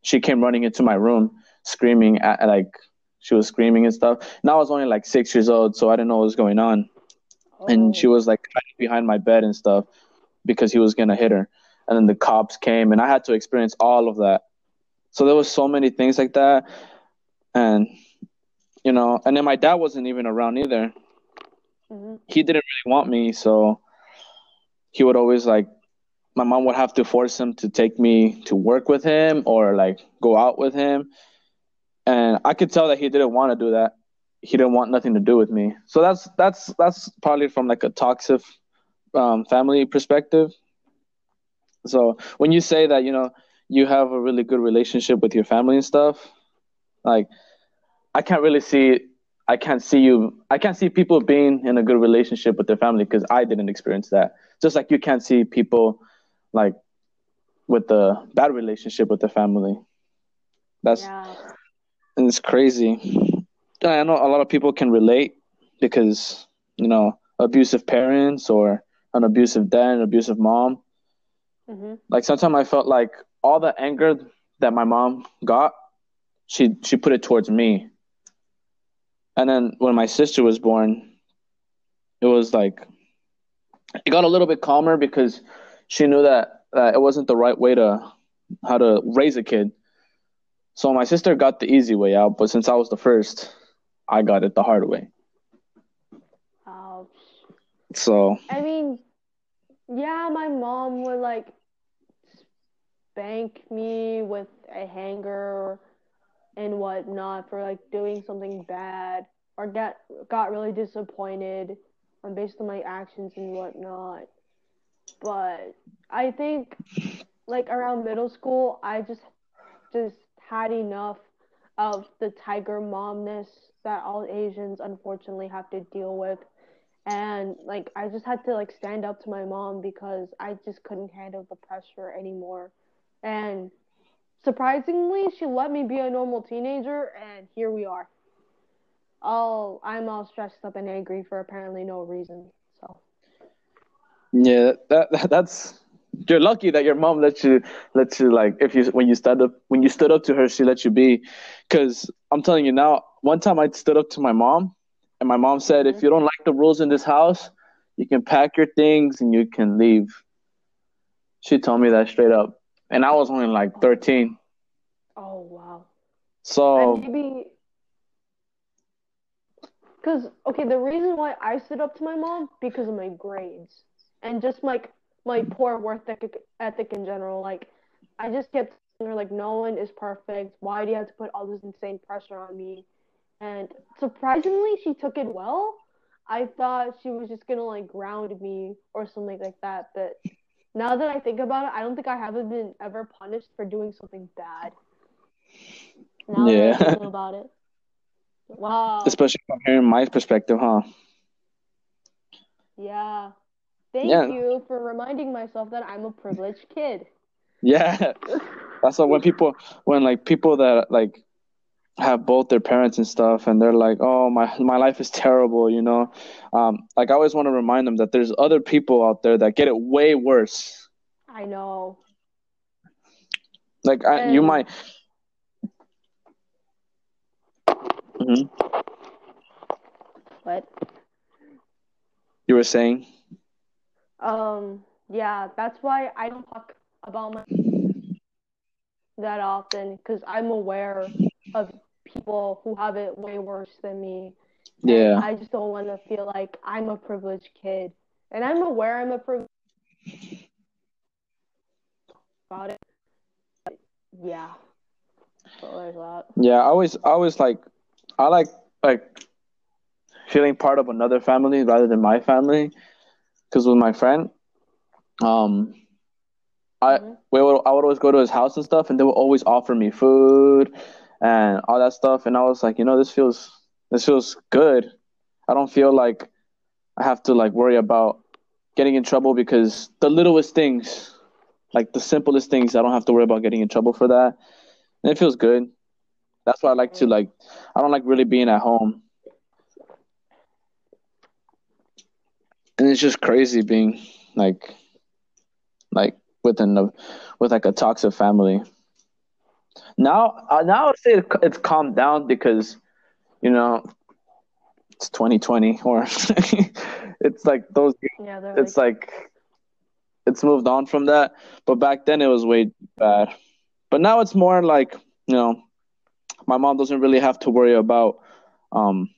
she came running into my room, screaming at like she was screaming and stuff. And I was only like six years old, so I didn't know what was going on. oh. and she oh. was like behind my bed and stuff because he was gonna hit her. And then the cops came, and I had to experience all of that. So there was so many things like that, and you know, and then my dad wasn't even around either. Mm-hmm. He didn't really want me, so he would always like my mom would have to force him to take me to work with him or like go out with him. And I could tell that he didn't want to do that. He didn't want nothing to do with me. So that's that's that's probably from like a toxic um, family perspective. So when you say that, you know, you have a really good relationship with your family and stuff, like I can't really see I can't see you I can't see people being in a good relationship with their family because I didn't experience that. Just like you can't see people like with the bad relationship with the family. That's yeah. and it's crazy. I know a lot of people can relate because you know abusive parents or an abusive dad, an abusive mom. Mm-hmm. Like sometimes I felt like all the anger that my mom got, she she put it towards me. And then when my sister was born, it was like it got a little bit calmer because she knew that uh, it wasn't the right way to how to raise a kid. So my sister got the easy way out, but since I was the first, I got it the hard way. Ouch. So I mean, yeah, my mom would like spank me with a hanger and whatnot for like doing something bad or get got really disappointed on based on my actions and whatnot but I think like around middle school, I just just had enough of the tiger momness that all Asians unfortunately have to deal with. And like I just had to like stand up to my mom because I just couldn't handle the pressure anymore. And surprisingly, she let me be a normal teenager and here we are. All I'm all stressed up and angry for apparently no reason. Yeah, that that's you're lucky that your mom let you let you like if you when you stood up when you stood up to her she let you be because i'm telling you now one time i stood up to my mom and my mom said mm-hmm. if you don't like the rules in this house you can pack your things and you can leave she told me that straight up and i was only like 13 oh wow so and maybe because okay the reason why i stood up to my mom because of my grades and just like my poor work ethic, ethic in general. Like, I just kept saying her like, no one is perfect. Why do you have to put all this insane pressure on me? And surprisingly, she took it well. I thought she was just gonna like ground me or something like that, but now that I think about it, I don't think I haven't been ever punished for doing something bad. Now yeah. that I think about it. Wow. Especially from hearing my perspective, huh? Yeah. Thank yeah. you for reminding myself that I'm a privileged kid. Yeah. That's why when people when like people that like have both their parents and stuff and they're like, "Oh, my my life is terrible," you know. Um like I always want to remind them that there's other people out there that get it way worse. I know. Like I, and... you might hmm What? You were saying? Um, yeah, that's why I don't talk about my that often because I'm aware of people who have it way worse than me. Yeah. I just don't want to feel like I'm a privileged kid, and I'm aware I'm a privileged about it. But yeah. So there's that. Yeah, I always, I always like, I like like feeling part of another family rather than my family because with my friend, um, I mm-hmm. we would, I would always go to his house and stuff, and they would always offer me food and all that stuff, and I was like, you know, this feels this feels good. I don't feel like I have to like worry about getting in trouble because the littlest things, like the simplest things, I don't have to worry about getting in trouble for that, and it feels good. That's why I like to like. I don't like really being at home and it's just crazy being like like within the with like a toxic family now uh, now i would say it's calmed down because you know it's 2020 or [LAUGHS] it's like those Yeah, they're it's like it's moved on from that. But back then it was way bad. But now it's more like you know my mom doesn't really have to worry about um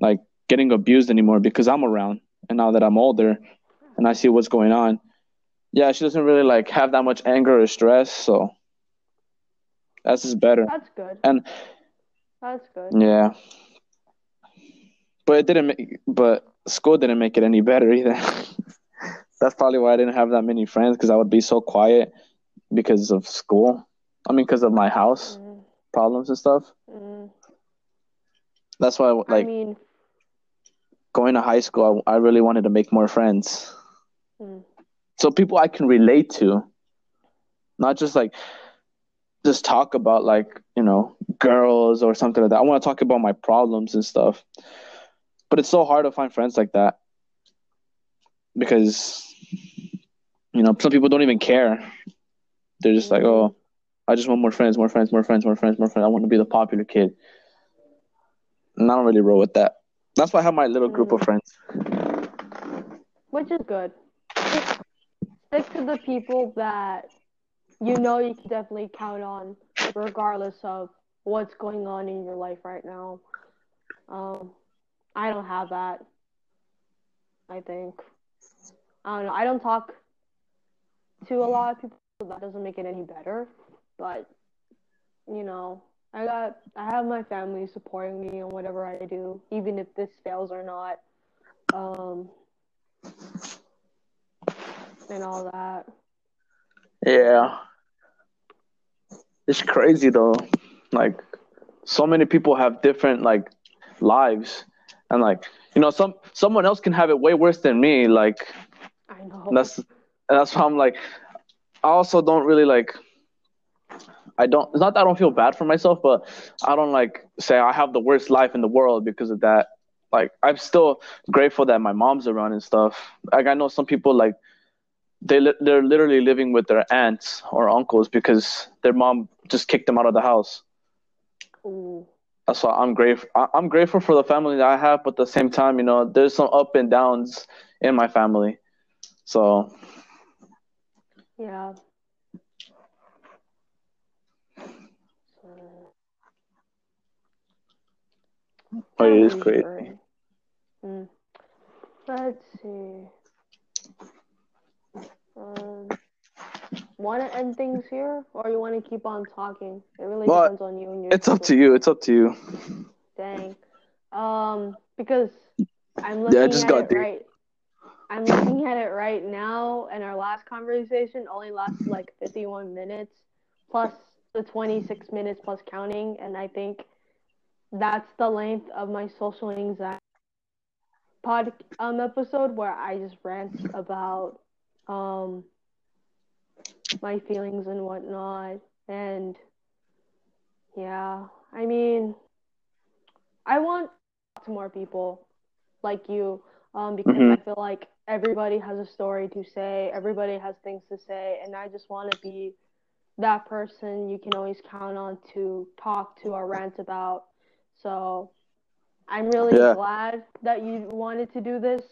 like getting abused anymore because i'm around and now that i'm older and i see what's going on yeah she doesn't really like have that much anger or stress so that's just better. That's good. and That's good. yeah. But it didn't make but school didn't make it any better either. [LAUGHS] That's probably why i didn't have that many friends because i would be so quiet because of school. I mean because of my house Mm, problems and stuff. Mm. that's why I like mean, going to high school I, I really wanted to make more friends. Mm, so people i can relate to not just like just talk about like you know girls or something like that. I want to talk about my problems and stuff. But it's so hard to find friends like that. Because you know some people don't even care. They're just like oh i just want more friends more friends more friends more friends more friends. I want to be the popular kid. And i don't really roll with that. That's why i have my little group of Mhm. friends. Which is good. Stick to the people that you know you can definitely count on, regardless of what's going on in your life right now. Um, I don't have that. I think. I don't know. I don't talk to a lot of people, so that doesn't make it any better. But you know, I got I have my family supporting me in whatever I do, even if this fails or not. Um, and all that. Yeah. It's crazy though. Like so many people have different like lives and like you know some someone else can have it way worse than me like I know. and that's and that's why I'm like I also don't really like I don't it's not that I don't feel bad for myself but I don't like say I have the worst life in the world because of that like I'm still grateful that my mom's around and stuff like I know some people like they li- they're literally living with their aunts or uncles because their mom just kicked them out of the house Ooh. that's why I'm grateful. I'm grateful for the family that I have, but at the same time, you know, there's some up and downs in my family. So Yeah. oh, it is crazy. great. Mm. Let's see. Um, want to end things here, or you want to keep on talking? It really Well, depends on you and your It's up to you. It's up to you. Dang. Um, because I'm looking Yeah, I just at got it right. I'm looking at it right now, and our last conversation only lasted like 51 minutes, plus the 26 minutes plus counting, and I think that's the length of my social anxiety pod um episode where I just rant about um my feelings and whatnot, and yeah, I mean, I want to talk to more people like you, um, because Mhm. I feel like everybody has a story to say, everybody has things to say, and I just want to be that person you can always count on to talk to or rant about. So I'm really Yeah. glad that you wanted to do this.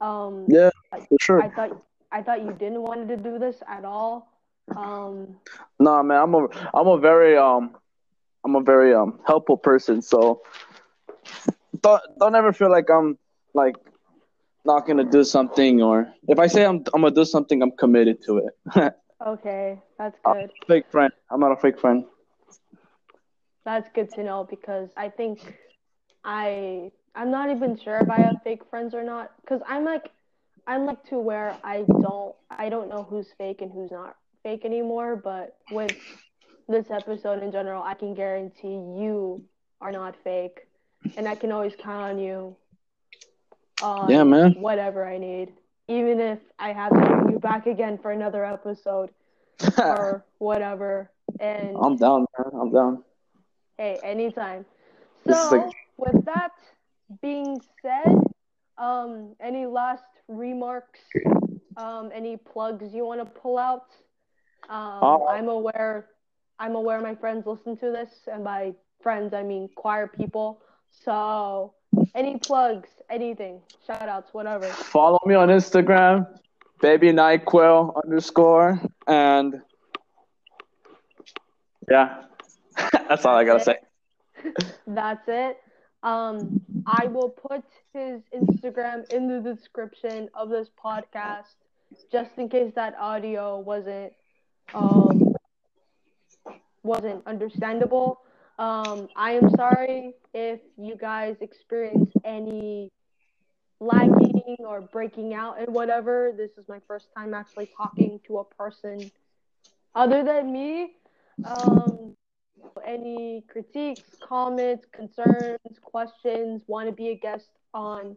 Um, Yeah, for sure. I thought I thought you didn't want to do this at all. Um, No, man, I'm a I'm a very um I'm a very um helpful person. So don't don't ever feel like I'm like not gonna do something or if I say I'm I'm gonna do something, I'm committed to it. [LAUGHS] okay, that's good. fake friend. I'm not a fake friend. That's good to know because I think I I'm not even sure if I have fake friends or not because I'm like I'm like to where I don't I don't know who's fake and who's not fake anymore but with this episode in general I can guarantee you are not fake and I can always count on you on Yeah, man. whatever I need even if I have to bring you back again for another episode [LAUGHS] or whatever and I'm down, man. I'm down. Hey, anytime. So, like- with that being said, um, any last remarks? Um, any plugs you want to pull out? Um, Uh, I'm aware. I'm aware my friends listen to this, and by friends I mean choir people. So, Any plugs, anything, shout outs, whatever. Follow me on Instagram, baby nyquil underscore, and yeah, [LAUGHS] that's all I gotta say. [LAUGHS] That's it. Um, I will put his Instagram in the description of this podcast, just in case that audio wasn't um wasn't understandable. Um, I am sorry if you guys experience any lagging or breaking out and whatever. This is my first time actually talking to a person other than me. Um, any critiques, comments, concerns, questions, want to be a guest on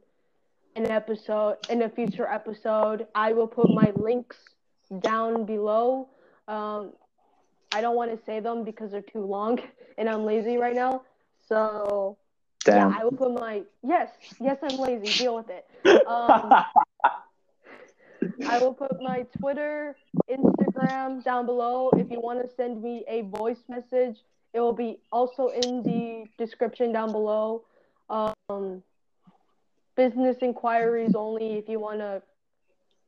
an episode, in a future episode, I will put my links down below. Um, I don't want to say them because they're too long [LAUGHS] and I'm lazy right now. So, Damn. yeah, I will put my, yes, yes, I'm lazy. Deal with it. [LAUGHS] Um, I will put my Twitter, Instagram down below. If you want to send me a voice message, it will be also in the description down below. Um, business inquiries only if you want to,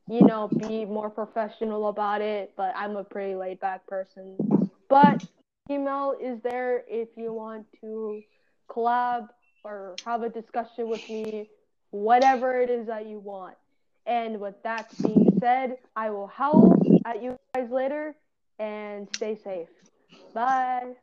you know, be more professional about it. But I'm a pretty laid back person. But email is there if you want to collab or have a discussion with me, whatever it is that you want. And with that being said, I will howl at you guys later and stay safe. Bye.